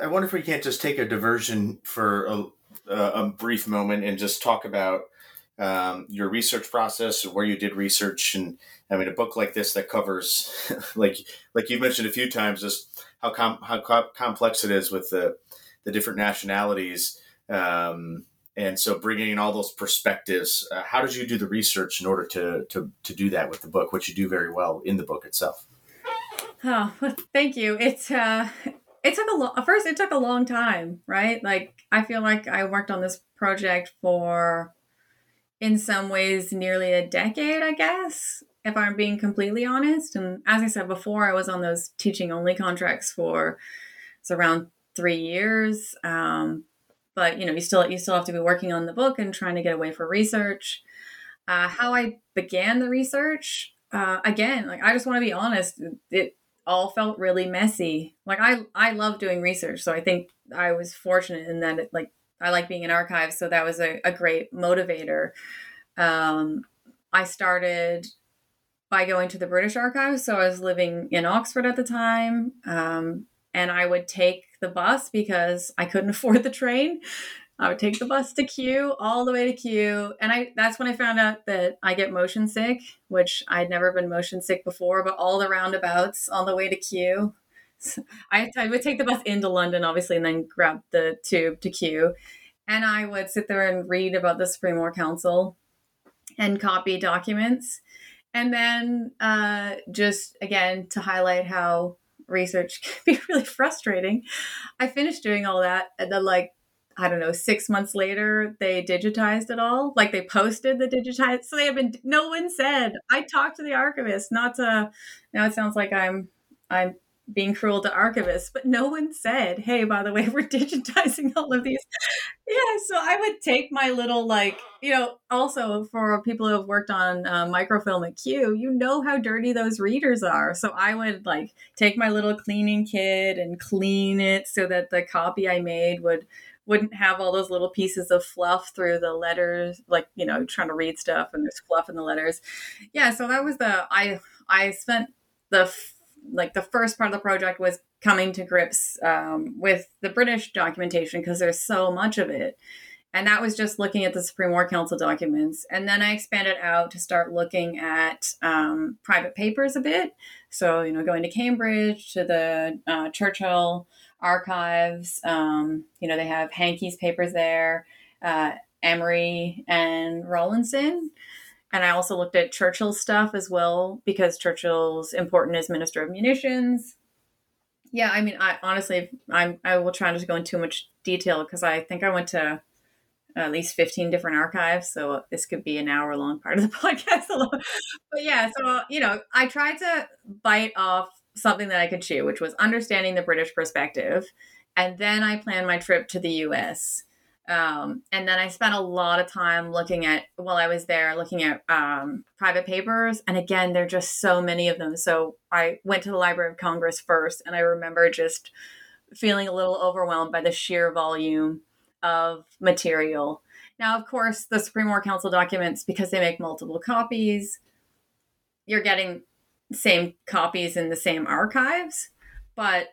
B: I wonder if we can't just take a diversion for a, a brief moment and just talk about um, your research process and where you did research. And I mean, a book like this that covers, like like you've mentioned a few times, just how com- how co- complex it is with the the different nationalities. Um, and so bringing in all those perspectives, uh, how did you do the research in order to, to, to do that with the book, which you do very well in the book itself?
C: Oh, thank you. It's, uh, it took a lot, first it took a long time, right? Like, I feel like I worked on this project for in some ways nearly a decade, I guess, if I'm being completely honest. And as I said before, I was on those teaching only contracts for it's around three years. Um, but you know, you still you still have to be working on the book and trying to get away for research. Uh, how I began the research, uh, again, like I just want to be honest, it all felt really messy. Like I I love doing research, so I think I was fortunate in that it, like I like being in archives, so that was a, a great motivator. Um, I started by going to the British Archives. So I was living in Oxford at the time, um, and I would take the bus because I couldn't afford the train. I would take the bus to Kew all the way to Kew, and I that's when I found out that I get motion sick, which I'd never been motion sick before. But all the roundabouts on the way to I, I would take the bus into London, obviously, and then grab the tube to Kew, And I would sit there and read about the Supreme War Council and copy documents. And then uh, just again to highlight how research can be really frustrating, I finished doing all that. And then, like, I don't know, six months later, they digitized it all. Like they posted the digitized. So they have been, no one said, I talked to the archivist, not to, now it sounds like I'm, I'm being cruel to archivists, but no one said, hey, by the way, we're digitizing all of these. Yeah, so I would take my little, like, you know, also for people who have worked on uh, microfilm at Kew, you know how dirty those readers are. So I would, like, take my little cleaning kit and clean it so that the copy I made would wouldn't have all those little pieces of fluff through the letters like you know trying to read stuff and there's fluff in the letters yeah so that was the i i spent the like the first part of the project was coming to grips um, with the British documentation because there's so much of it. And that was just looking at the Supreme War Council documents. And then I expanded out to start looking at um, private papers a bit. So, you know, going to Cambridge, to the uh, Churchill archives. Um, you know, they have Hankey's papers there, uh, Amery and Rawlinson. And I also looked at Churchill's stuff as well because Churchill's important as Minister of Munitions. Yeah, I mean, I honestly, I'm I will try not to go into too much detail because I think I went to at least 15 different archives, so this could be an hour long part of the podcast alone. But yeah, so you know, I tried to bite off something that I could chew, which was understanding the British perspective, and then I planned my trip to the U.S. Um, and then I spent a lot of time looking at, while I was there, looking at um, private papers. And again, there are just so many of them. So I went to the Library of Congress first, and I remember just feeling a little overwhelmed by the sheer volume of material. Now, of course, the Supreme War Council documents, because they make multiple copies, you're getting same copies in the same archives, but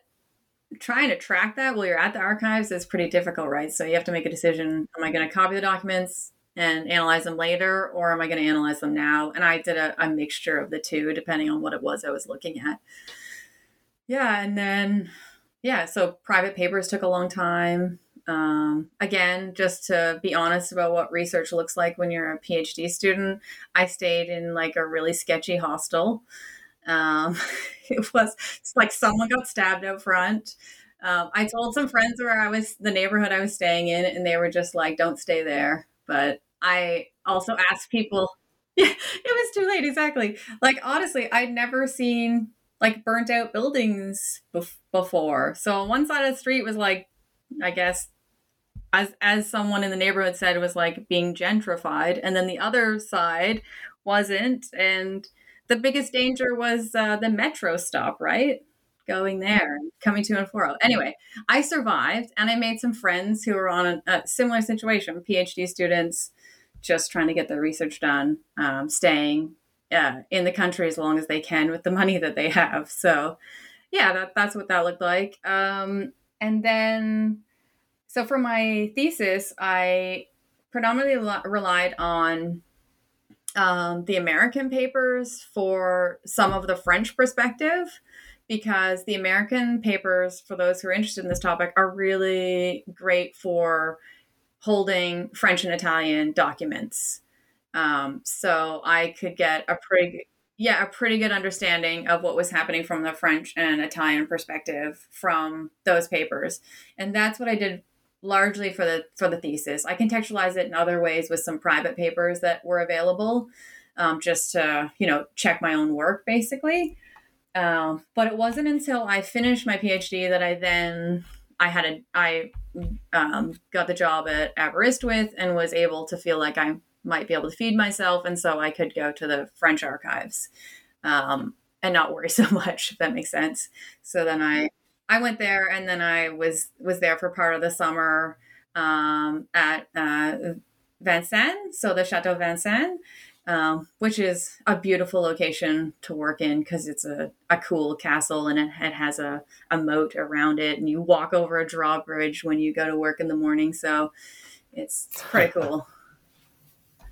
C: trying to track that while you're at the archives is pretty difficult, right? So you have to make a decision: Am I going to copy the documents and analyze them later, or am I going to analyze them now? And I did a, a mixture of the two, depending on what it was I was looking at. Yeah, and then yeah, so private papers took a long time. Um, again, just to be honest about what research looks like when you're a PhD student, I stayed in like a really sketchy hostel. Um, it was like someone got stabbed out front. Um, I told some friends where I was, the neighborhood I was staying in, and they were just like, don't stay there. But I also asked people, yeah, it was too late. Exactly. Like, honestly, I'd never seen like burnt out buildings bef- before. So on one side of the street was like, I guess, as as someone in the neighborhood said, was like being gentrified, and then the other side wasn't. And the biggest danger was uh, the metro stop, right? Going there, coming to and fro. Anyway, I survived, and I made some friends who were on a, a similar situation, PhD students, just trying to get their research done, um, staying uh, in the country as long as they can with the money that they have. So, yeah, that, that's what that looked like. Um, and then, so for my thesis, I predominantly relied on um, the American papers for some of the French perspective because the American papers, for those who are interested in this topic, are really great for holding French and Italian documents. Um, so I could get a pretty yeah, a pretty good understanding of what was happening from the French and Italian perspective from those papers. And that's what I did largely for the for the thesis. I contextualized it in other ways with some private papers that were available, um, just to you know check my own work basically. Um, but it wasn't until I finished my PhD that I then I had a I um, got the job at Aberystwyth and was able to feel like I might be able to feed myself, and so I could go to the French archives um, and not worry so much, if that makes sense. So then I I went there, and then I was was there for part of the summer um, at uh, Vincennes, so the Chateau Vincennes. Um, which is a beautiful location to work in because it's a, a cool castle and it, it, has a, a moat around it and you walk over a drawbridge when you go to work in the morning so it's, it's pretty cool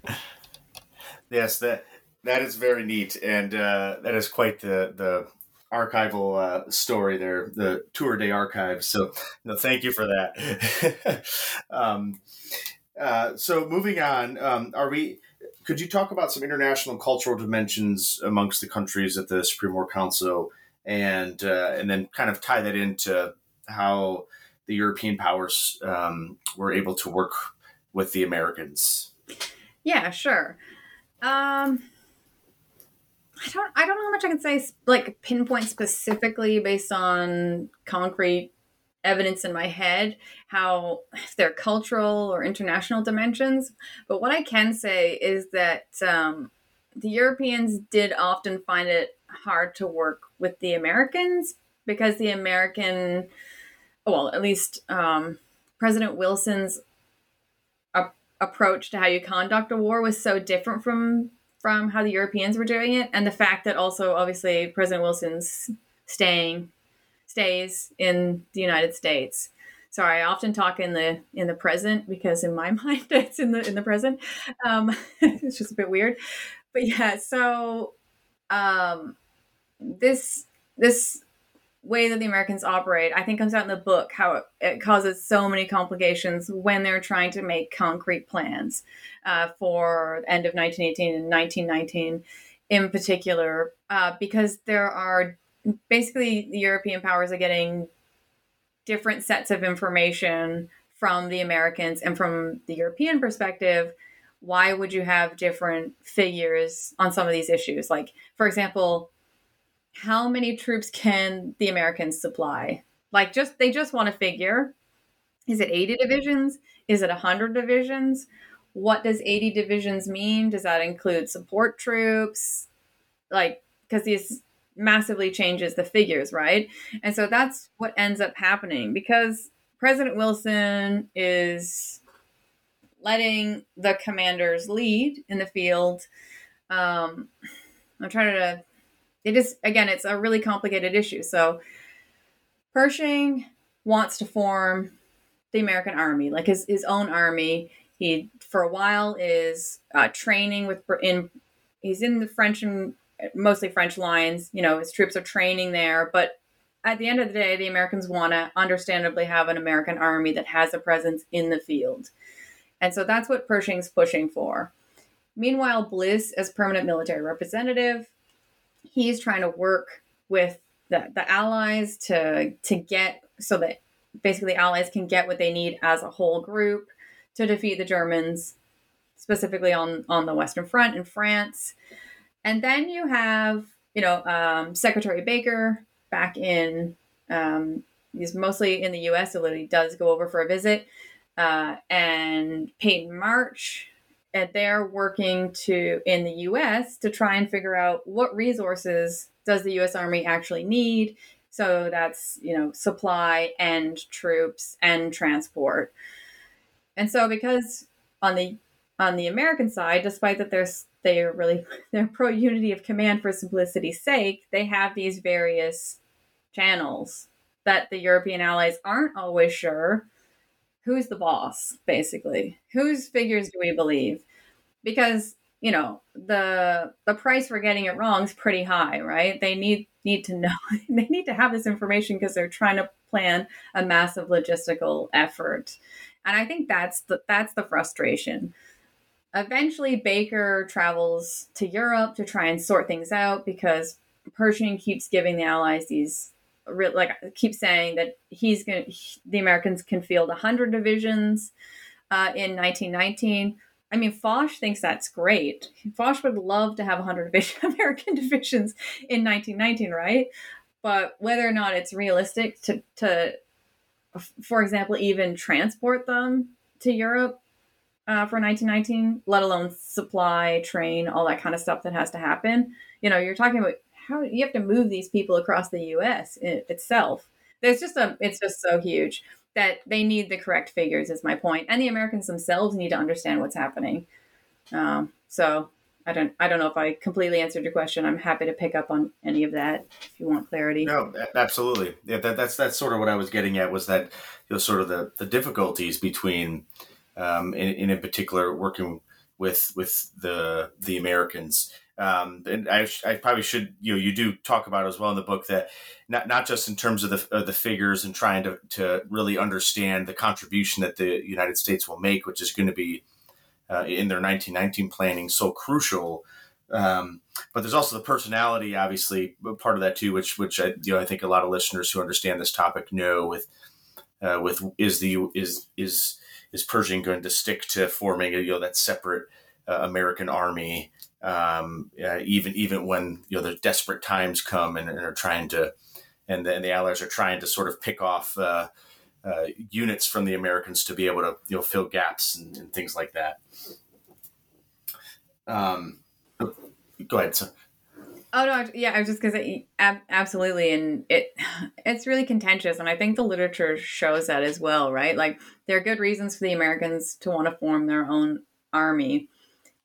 B: yes, that that is very neat, and uh, that is quite the the archival uh, story there, the Tour de Archives. So, no, thank you for that. um, uh, so, moving on, um, are we? Could you talk about some international cultural dimensions amongst the countries at the Supreme War Council, and uh, and then kind of tie that into how the European powers um, were able to work with the Americans?
C: Yeah, sure. Um, I don't. I don't know how much I can say. Like pinpoint specifically based on concrete evidence in my head how if they're cultural or international dimensions. But what I can say is that um, the Europeans did often find it hard to work with the Americans because the American, well, at least um, President Wilson's approach to how you conduct a war was so different from from how the Europeans were doing it, and the fact that also obviously President Wilson's staying stays in the United States. Sorry, I often talk in the in the present because in my mind it's in the in the present. Um, it's just a bit weird, but yeah. So um, this this way that the Americans operate, I think comes out in the book how it, it causes so many complications when they're trying to make concrete plans uh, for the end of 1918 and 1919 in particular, uh, because there are basically the European powers are getting different sets of information from the Americans and from the European perspective. Why would you have different figures on some of these issues? Like, for example, how many troops can the Americans supply? Like just they just want to figure is it 80 divisions? Is it 100 divisions? What does 80 divisions mean? Does that include support troops? Like because these massively changes the figures, right? And so that's what ends up happening because President Wilson is letting the commanders lead in the field. Um, I'm trying to it is again, it's a really complicated issue. So Pershing wants to form the American army, like his, his own army. He for a while is uh, training with in he's in the French and mostly French lines. You know, his troops are training there, but at the end of the day, the Americans want to understandably have an American army that has a presence in the field. And so that's what Pershing's pushing for. Meanwhile, Bliss, as permanent military representative, he's trying to work with the, the allies to to get so that basically allies can get what they need as a whole group to defeat the Germans, specifically on on the Western Front in France. And then you have, you know, um, Secretary Baker back in, um, he's mostly in the U.S., So he does go over for a visit, uh, and Peyton March. And they're working to in the U.S. to try and figure out what resources does the U.S. Army actually need. So that's you know supply and troops and transport. And so because on the on the American side, despite that there's they are really they're pro unity of command for simplicity's sake, they have these various channels that the European allies aren't always sure who's the boss, basically. Whose figures do we believe? Because, you know, the the price for getting it wrong is pretty high, right? They need need to know they need to have this information because they're trying to plan a massive logistical effort. And I think that's the that's the frustration. Eventually Baker travels to Europe to try and sort things out because Pershing keeps giving the allies these like keep saying that he's going to the Americans can field 100 divisions uh, in 1919. I mean, Foch thinks that's great. Foch would love to have 100 division, American divisions in 1919, right? But whether or not it's realistic to, to for example, even transport them to Europe uh, for 1919, let alone supply, train, all that kind of stuff that has to happen. You know, you're talking about how you have to move these people across the U.S. itself. There's just a, it's just so huge that they need the correct figures. Is my point, and the Americans themselves need to understand what's happening. Um, so I don't, I don't know if I completely answered your question. I'm happy to pick up on any of that if you want clarity.
B: No, absolutely. Yeah, that, that's that's sort of what I was getting at was that you know sort of the the difficulties between, um, in, in particular, working with with the the Americans um, and I, I probably should you know you do talk about as well in the book that not not just in terms of the of the figures and trying to to really understand the contribution that the United States will make, which is going to be uh, in their 1919 planning so crucial. Um, but there's also the personality, obviously, part of that too, which which I, you know I think a lot of listeners who understand this topic know with uh, with is the is is is Pershing going to stick to forming you know that separate uh, American army um, uh, even even when you know the desperate times come and, and are trying to, and the, and the Allies are trying to sort of pick off uh, uh, units from the Americans to be able to you know fill gaps and, and things like that. Um, go ahead. So.
C: Oh no, yeah, I was just gonna say absolutely, and it it's really contentious, and I think the literature shows that as well, right? Like there are good reasons for the Americans to want to form their own army,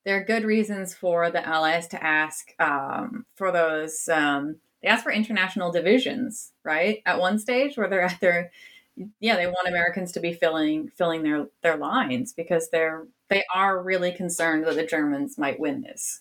C: there are good reasons for the allies to ask um, for those. Um, they ask for international divisions, right? At one stage, where they're at their, yeah, they want Americans to be filling filling their their lines because they're they are really concerned that the Germans might win this.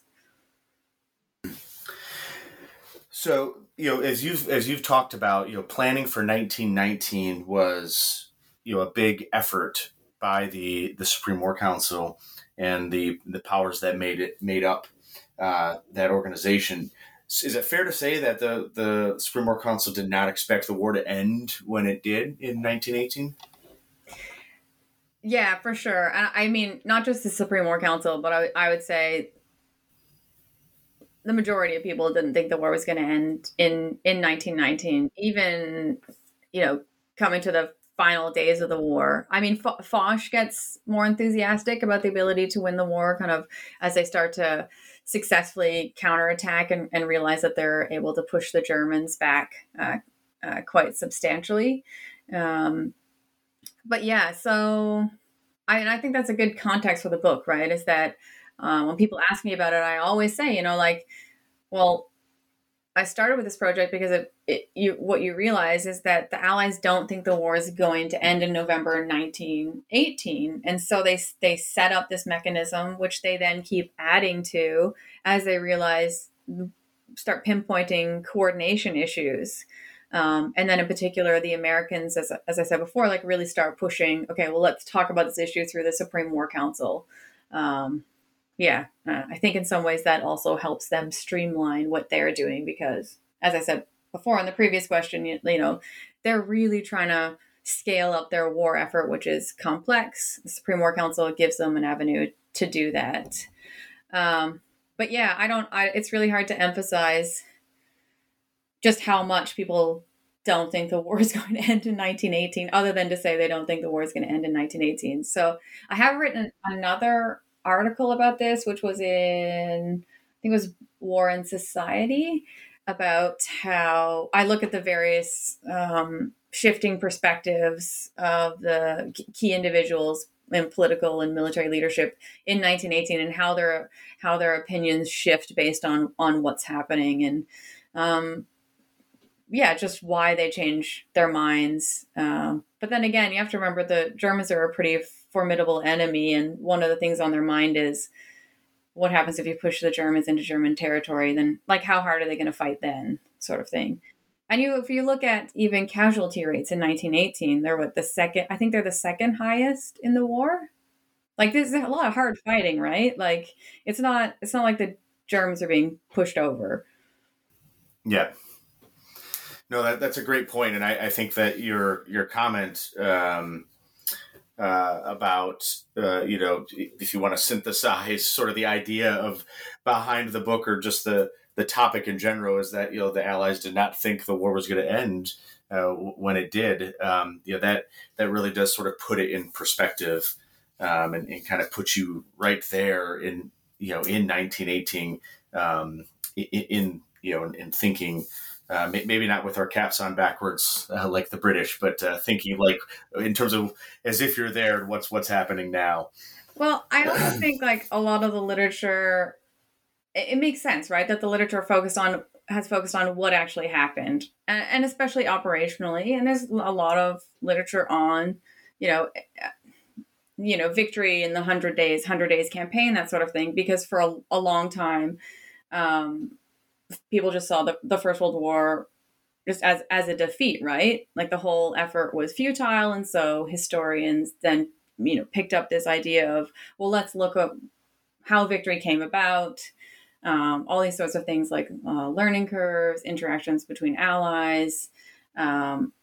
B: So you know, as you've as you've talked about, you know, planning for 1919 was you know a big effort by the the Supreme War Council and the the powers that made it made up uh, that organization. Is it fair to say that the the Supreme War Council did not expect the war to end when it did in 1918?
C: Yeah, for sure. I mean, not just the Supreme War Council, but I, I would say the majority of people didn't think the war was going to end in in 1919. Even you know, coming to the final days of the war. I mean, F- Foch gets more enthusiastic about the ability to win the war, kind of as they start to successfully counterattack and, and realize that they're able to push the Germans back uh, uh, quite substantially. Um, but yeah, so I, and I think that's a good context for the book, right? Is that um, when people ask me about it, I always say, you know, like, well, I started with this project because it, it, you what you realize is that the Allies don't think the war is going to end in November 1918, and so they they set up this mechanism, which they then keep adding to as they realize start pinpointing coordination issues. Um, and then in particular, the Americans, as, as I said before, like really start pushing. Okay, well, let's talk about this issue through the Supreme War Council. Um, yeah, uh, I think in some ways that also helps them streamline what they're doing because, as I said before on the previous question, you, you know, they're really trying to scale up their war effort, which is complex. The Supreme War Council gives them an avenue to do that. Um, but yeah, I don't. I, it's really hard to emphasize just how much people don't think the war is going to end in 1918, other than to say they don't think the war is going to end in 1918. So I have written another article about this, which was in, I think it was War and Society, about how I look at the various um, shifting perspectives of the key individuals in political and military leadership in 1918 and how their how their opinions shift based on on what's happening and um, yeah, just why they change their minds. Um, but then again, you have to remember the Germans are a pretty formidable enemy, and one of the things on their mind is what happens if you push the Germans into German territory? Then, like, how hard are they going to fight then? Sort of thing. And you, if you look at even casualty rates in 1918, they're what the second. I think they're the second highest in the war. Like, there's a lot of hard fighting, right? Like, it's not. It's not like the Germans are being pushed over.
B: Yeah. No, that, that's a great point, and I, I think that your your comment um, uh, about uh, you know if you want to synthesize sort of the idea of behind the book or just the the topic in general is that you know the Allies did not think the war was going to end uh, when it did. Um, you know that that really does sort of put it in perspective um, and, and, kind of put you right there in you know in 1918 um, in, in, you know in, in thinking uh, maybe not with our caps on backwards uh, like the British, but uh, thinking like in terms of as if you're there. What's what's happening now?
C: Well, I also think like a lot of the literature, it, it, makes sense, right? That the literature focused on has focused on what actually happened, and, and especially operationally. And there's a lot of literature on, you know. Eh, you know, victory in the hundred days, hundred days campaign, that sort of thing. Because for a, a long time, um, people just saw the, the First World War just as as a defeat, right? Like the whole effort was futile, and so historians then you know picked up this idea of well, let's look at how victory came about, um, all these sorts of things like uh, learning curves, interactions between allies, um,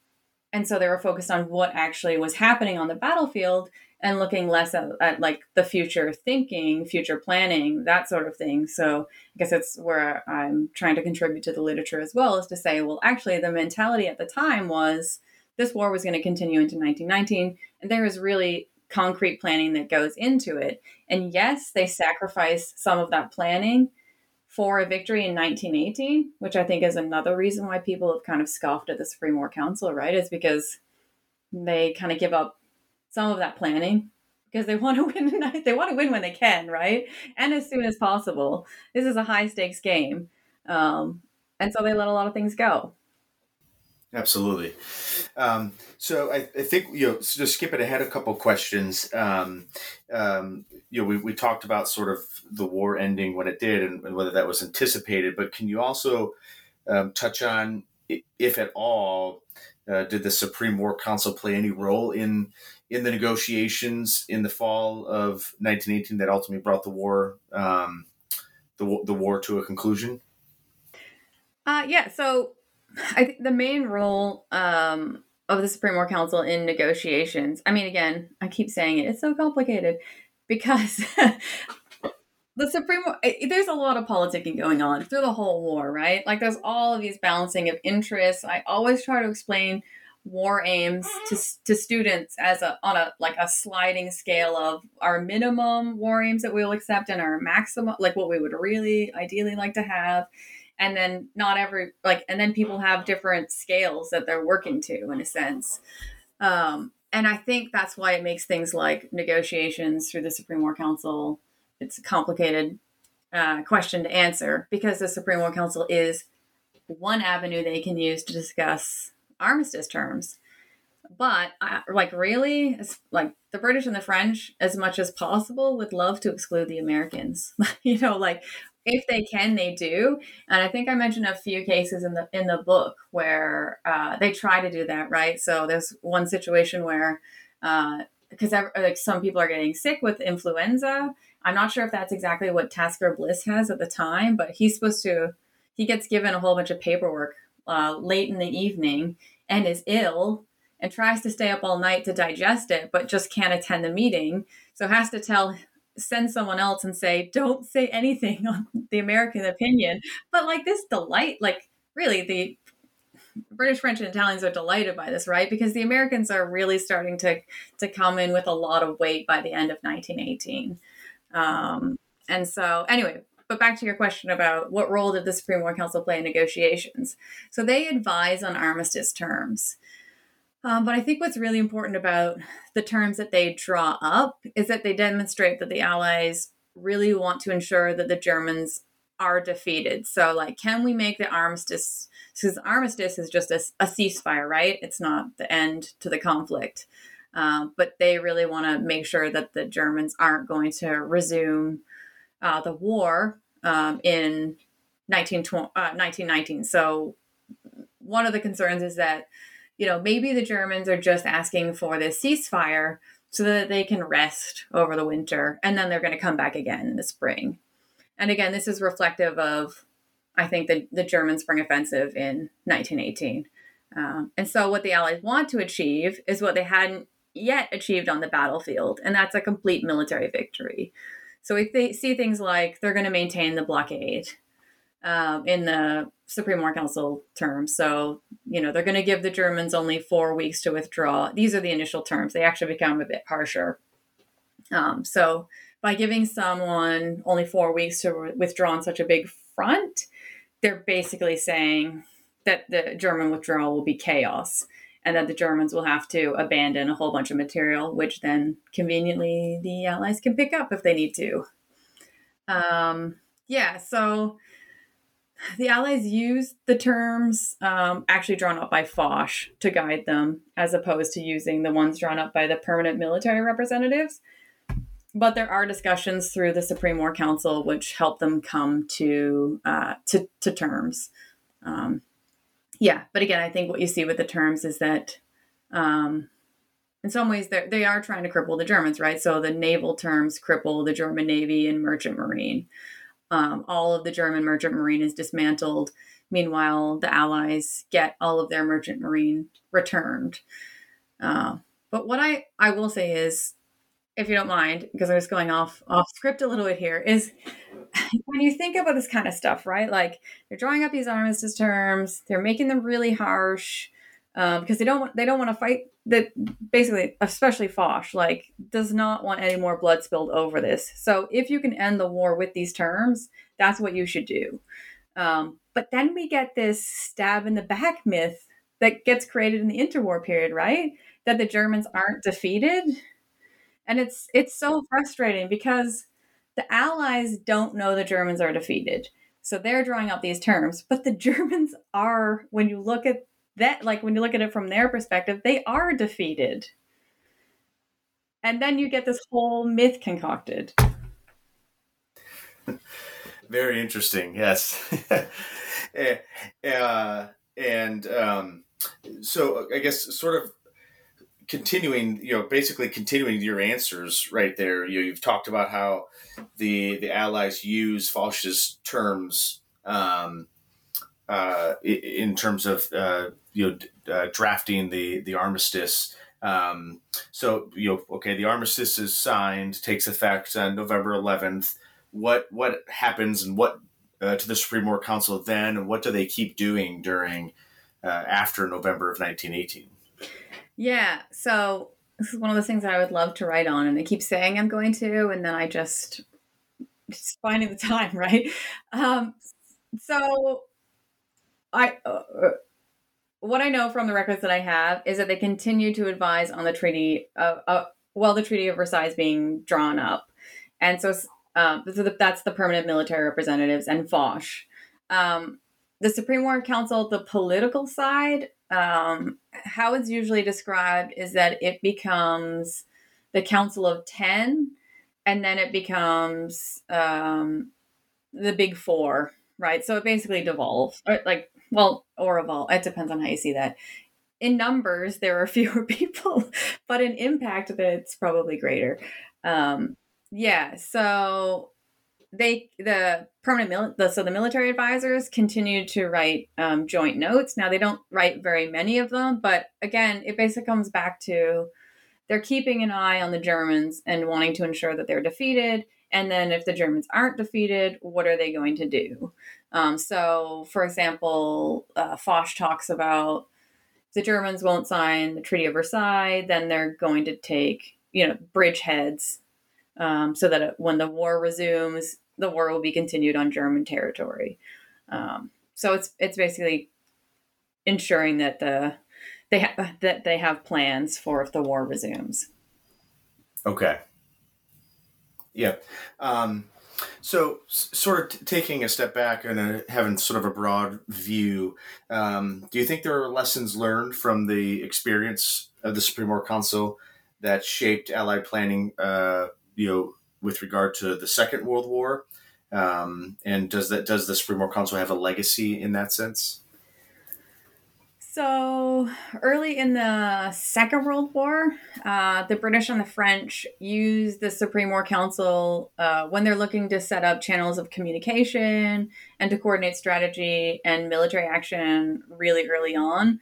C: and so they were focused on what actually was happening on the battlefield and looking less at, at, like the future thinking, future planning, that sort of thing. So I guess it's where I'm trying to contribute to the literature as well, is to say, well, actually, the mentality at the time was this war was going to continue into 1919, and there is really concrete planning that goes into it. And yes, they sacrificed some of that planning for a victory in 1918, which I think is another reason why people have kind of scoffed at the Supreme War Council, right? Is because they kind of give up some of that planning because they want to win. They want to win when they can, right? And as soon as possible. This is a high stakes game, um, and so they let a lot of things go.
B: Absolutely. Um, so I, I, think you know, just skipping ahead a couple questions. Um, um, you know, we, we talked about sort of the war ending when it did, and, and whether that was anticipated. But can you also um, touch on, if at all, uh, did the Supreme War Council play any role in in the negotiations in the fall of 1918 that ultimately brought the war um, the, the war to a conclusion?
C: Uh, yeah, so I think the main role um, of the Supreme War Council in negotiations, I mean, again, I keep saying it, it's so complicated because the Supreme War, there's a lot of politicking going on through the whole war, right? Like there's all of these balancing of interests. I always try to explain war aims to, to students as a on a like a sliding scale of our minimum war aims that we'll accept and our maximum like what we would really ideally like to have and then not every like and then people have different scales that they're working to in a sense um, and i think that's why it makes things like negotiations through the supreme war council it's a complicated uh, question to answer because the supreme war council is one avenue they can use to discuss armistice terms. But uh, like really, it's like the British and the French, as much as possible, would love to exclude the Americans. you know, like if they can, they do. And I think I mentioned a few cases in the in the book where uh, they try to do that, right? So there's one situation where because uh, like some people are getting sick with influenza. I'm not sure if that's exactly what Tasker Bliss has at the time, but he's supposed to. He gets given a whole bunch of paperwork uh, late in the evening and is ill and tries to stay up all night to digest it, but just can't attend the meeting. So has to tell send someone else and say, don't say anything on the American opinion. But like this delight, like really the British, French, and Italians are delighted by this, right? Because the Americans are really starting to to come in with a lot of weight by the end of 1918. Um, and so, anyway, but back to your question about what role did the Supreme War Council play in negotiations? So they advise on armistice terms. Um, but I think what's really important about the terms that they draw up is that they demonstrate that the Allies really want to ensure that the Germans are defeated. So, like, can we make the armistice? Because armistice is just a, a, ceasefire, right? It's not the end to the conflict. Um, but they really want to make sure that the Germans aren't going to resume uh, the war um, in 19, uh, 1919. So, one of the concerns is that you know, maybe the Germans are just asking for this ceasefire so that they can rest over the winter and then they're going to come back again in the spring. And again, this is reflective of, I think, the, the German spring offensive in 1918. Um, and so, what the Allies want to achieve is what they hadn't yet achieved on the battlefield, and that's a complete military victory. So, if they see things like they're going to maintain the blockade um, in the Supreme War Council terms. So, you know, they're going to give the Germans only four weeks to withdraw. These are the initial terms. They actually become a bit harsher. Um, so, by giving someone only four weeks to withdraw on such a big front, they're basically saying that the German withdrawal will be chaos and that the Germans will have to abandon a whole bunch of material, which then conveniently the Allies can pick up if they need to. Um, yeah, so the Allies used the terms um, actually drawn up by Foch to guide them, as opposed to using the ones drawn up by the permanent military representatives. But there are discussions through the Supreme War Council which help them come to uh, to, to terms. Um, yeah, but again, I think what you see with the terms is that um, in some ways they are trying to cripple the Germans, right? So the naval terms cripple the German Navy and Merchant Marine um, all of the German merchant marine is dismantled. Meanwhile, the Allies get all of their merchant marine returned. Uh, but what I, I will say is, if you don't mind, because I was going off off script a little bit here, is when you think about this kind of stuff, right? Like they're drawing up these armistice terms, they're making them really harsh um, because they don't want they don't want to fight that basically especially Foch like does not want any more blood spilled over this. So if you can end the war with these terms, that's what you should do. Um, but then we get this stab in the back myth that gets created in the interwar period, right? That the Germans aren't defeated. And it's it's so frustrating because the Allies don't know the Germans are defeated. So they're drawing up these terms, but the Germans are, when you look at that like when you look at it from their perspective, they are defeated. And then you get this whole myth concocted.
B: Very interesting. Yes. Uh, and um, so I guess sort of continuing, you know, basically continuing your answers right there. You, you've talked about how the the Allies use Foch's terms um, uh, in terms of uh, you know uh, drafting the the armistice. Um, so you know, okay, the armistice is signed, takes effect on November 11th. What what happens and what uh, to the Supreme War Council then, and what do they keep doing during uh, after November of 1918?
C: Yeah, so this is one of those things that I would love to write on, and I keep saying I'm going to, and then I just just finding the time, right? Um, so I uh, uh, what I know from the records that I have is that they continue to advise on the treaty of uh, well, the Treaty of Versailles being drawn up, and so um, that's the permanent military representatives and Foch. Um, the Supreme War Council, the political side, um, how it's usually described is that it becomes the Council of Ten, and then it becomes um, the Big Four, right? So it basically devolves, or like well, or evolve. It depends on how you see that. In numbers, there are fewer people, but in impact, it's probably greater. Um, yeah, so they the permanent mil- the, so the military advisors continue to write um, joint notes. Now they don't write very many of them, but again, it basically comes back to they're keeping an eye on the Germans and wanting to ensure that they're defeated. And then if the Germans aren't defeated, what are they going to do? Um, so, for example, uh, Foch talks about the Germans won't sign the Treaty of Versailles, then they're going to take you know bridgeheads um, so that when the war resumes, the war will be continued on German territory. Um, so it's it's basically ensuring that the they have that they have plans for if the war resumes.
B: Okay. Yeah. Um, so, sort of t- taking a step back and uh, having sort of a broad view, um, do you think there are lessons learned from the experience of the Supreme War Council that shaped Allied planning uh, you know, with regard to the Second World War? Um, and does that does the Supreme War Council have a legacy in that sense?
C: So early in the Second World War, uh, the British and the French used the Supreme War Council uh, when they're looking to set up channels of communication and to coordinate strategy and military action really early on.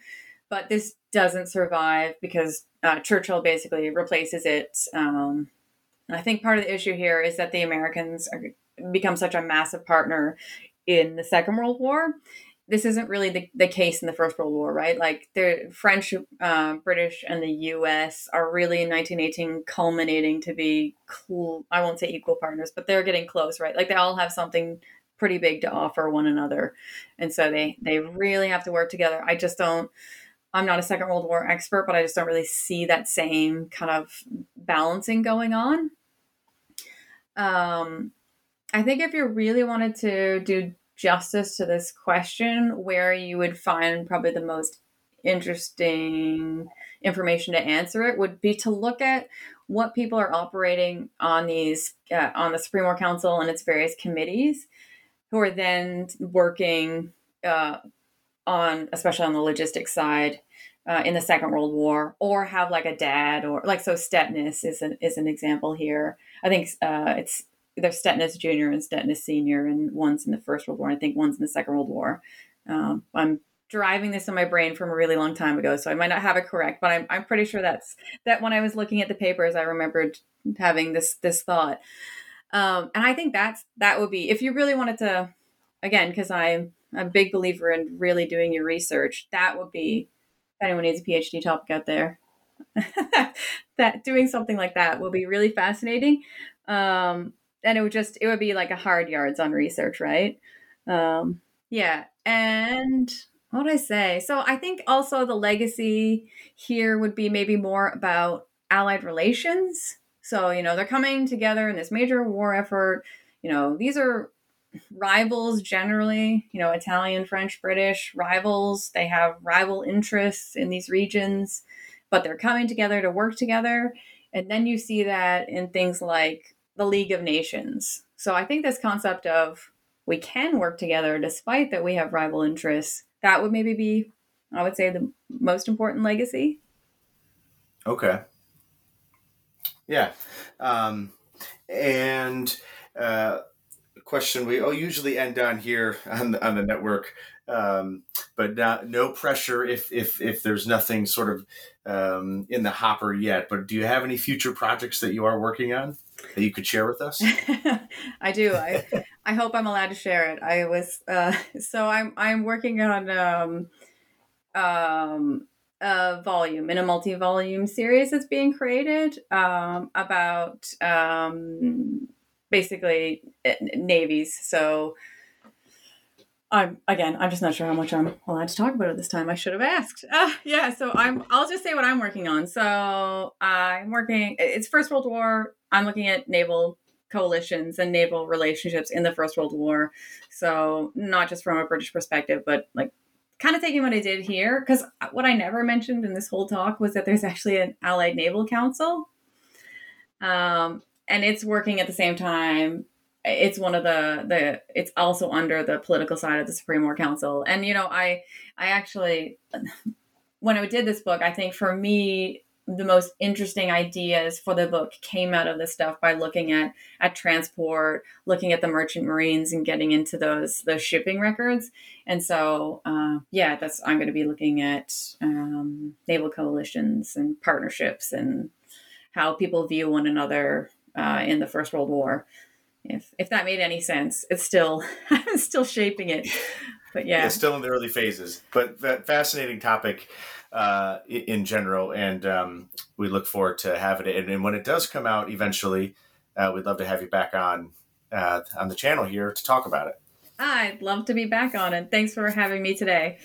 C: But this doesn't survive because uh, Churchill basically replaces it um, I think part of the issue here is that the Americans are, become such a massive partner in the Second World War. This isn't really the, the case in the First World War, right? Like the French, uh, British, and the U.S. are really in 1918 culminating to be cool. I won't say equal partners, but they're getting close, right? Like they all have something pretty big to offer one another, and so they they really have to work together. I just don't. I'm not a Second World War expert, but I just don't really see that same kind of balancing going on. Um, I think if you really wanted to do justice to this question, where you would find probably the most interesting information to answer it would be to look at what people are operating on these uh, on the Supreme War Council and its various committees, who are then working uh, on, especially on the logistics side, uh, in the Second World War, or have like a dad, or like so. Stettinius is an is an example here. I think uh, it's there's Stettinius Junior and Stettinius Senior, and one's in the First World War. I think one's in the Second World War. Um, I'm driving this in my brain from a really long time ago, so I might not have it correct, but I'm I'm pretty sure that's that. When I was looking at the papers, I remembered having this this thought, um, and I think that's that would be if you really wanted to, again, because I'm a big believer in really doing your research. That would be if anyone needs a PhD topic out there. that doing something like that will be really fascinating. Um, and it would just it would be like a hard yards on research, right? Um, yeah, and what would I say? So I think also the legacy here would be maybe more about allied relations. So you know they're coming together in this major war effort. You know these are rivals generally, you know, Italian, French, British rivals. They have rival interests in these regions, but they're coming together to work together. And then you see that in things like the League of Nations. So I think this concept of we can work together despite that we have rival interests, that would maybe be, I would say, the most important legacy.
B: Okay. Yeah. Um, and, uh, question we usually end on here on the, on the network, um, but not, no pressure if, if if there's nothing sort of um, in the hopper yet. But do you have any future projects that you are working on that you could share with us?
C: I do. I I hope I'm allowed to share it. I was uh, so I'm I'm working on um, um, a volume in a multi-volume series that's being created um, about um, basically eh, navies. So I'm again, I'm just not sure how much I'm allowed to talk about it this time. I should have asked. Uh, yeah, so I'm. I'll just say what I'm working on. So I'm working. It's First World War. I'm looking at naval coalitions and naval relationships in the First World War. So, not just from a British perspective, but like kind of taking what I did here, because what I never mentioned in this whole talk was that there's actually an Allied Naval Council. Um, and it's working at the same time. It's one of the the it's also under the political side of the Supreme War Council. And you know, I I actually when I did this book, I think for me the most interesting ideas for the book came out of this stuff by looking at at transport, looking at the merchant marines, and getting into those those shipping records. And so, uh, yeah, that's I'm going to be looking at um, naval coalitions and partnerships and how people view one another uh, in the First World War. If if that made any sense, it's still I'm still shaping it. But yeah,
B: it's still in the early phases. But that fascinating topic uh, in general, and um, we look forward to having it. And, and when it does come out eventually, uh, we'd love to have you back on uh, on the channel here to talk about it.
C: I'd love to be back on, and thanks for having me today.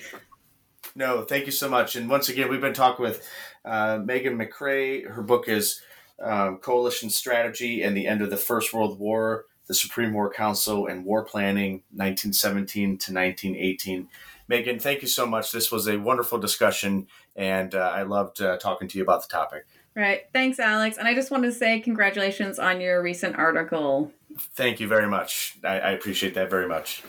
B: No, thank you so much. And once again, we've been talking with uh, Meighen McCrae. Her book is um, Coalition Strategy and the End of the First World War, the Supreme War Council, and War Planning, 1917 to 1918. Meighen, thank you so much. This was a wonderful discussion, and uh, I loved uh, talking to you about the topic.
C: Right. Thanks, Alex. And I just wanted to say congratulations on your recent article.
B: Thank you very much. I, I appreciate that very much.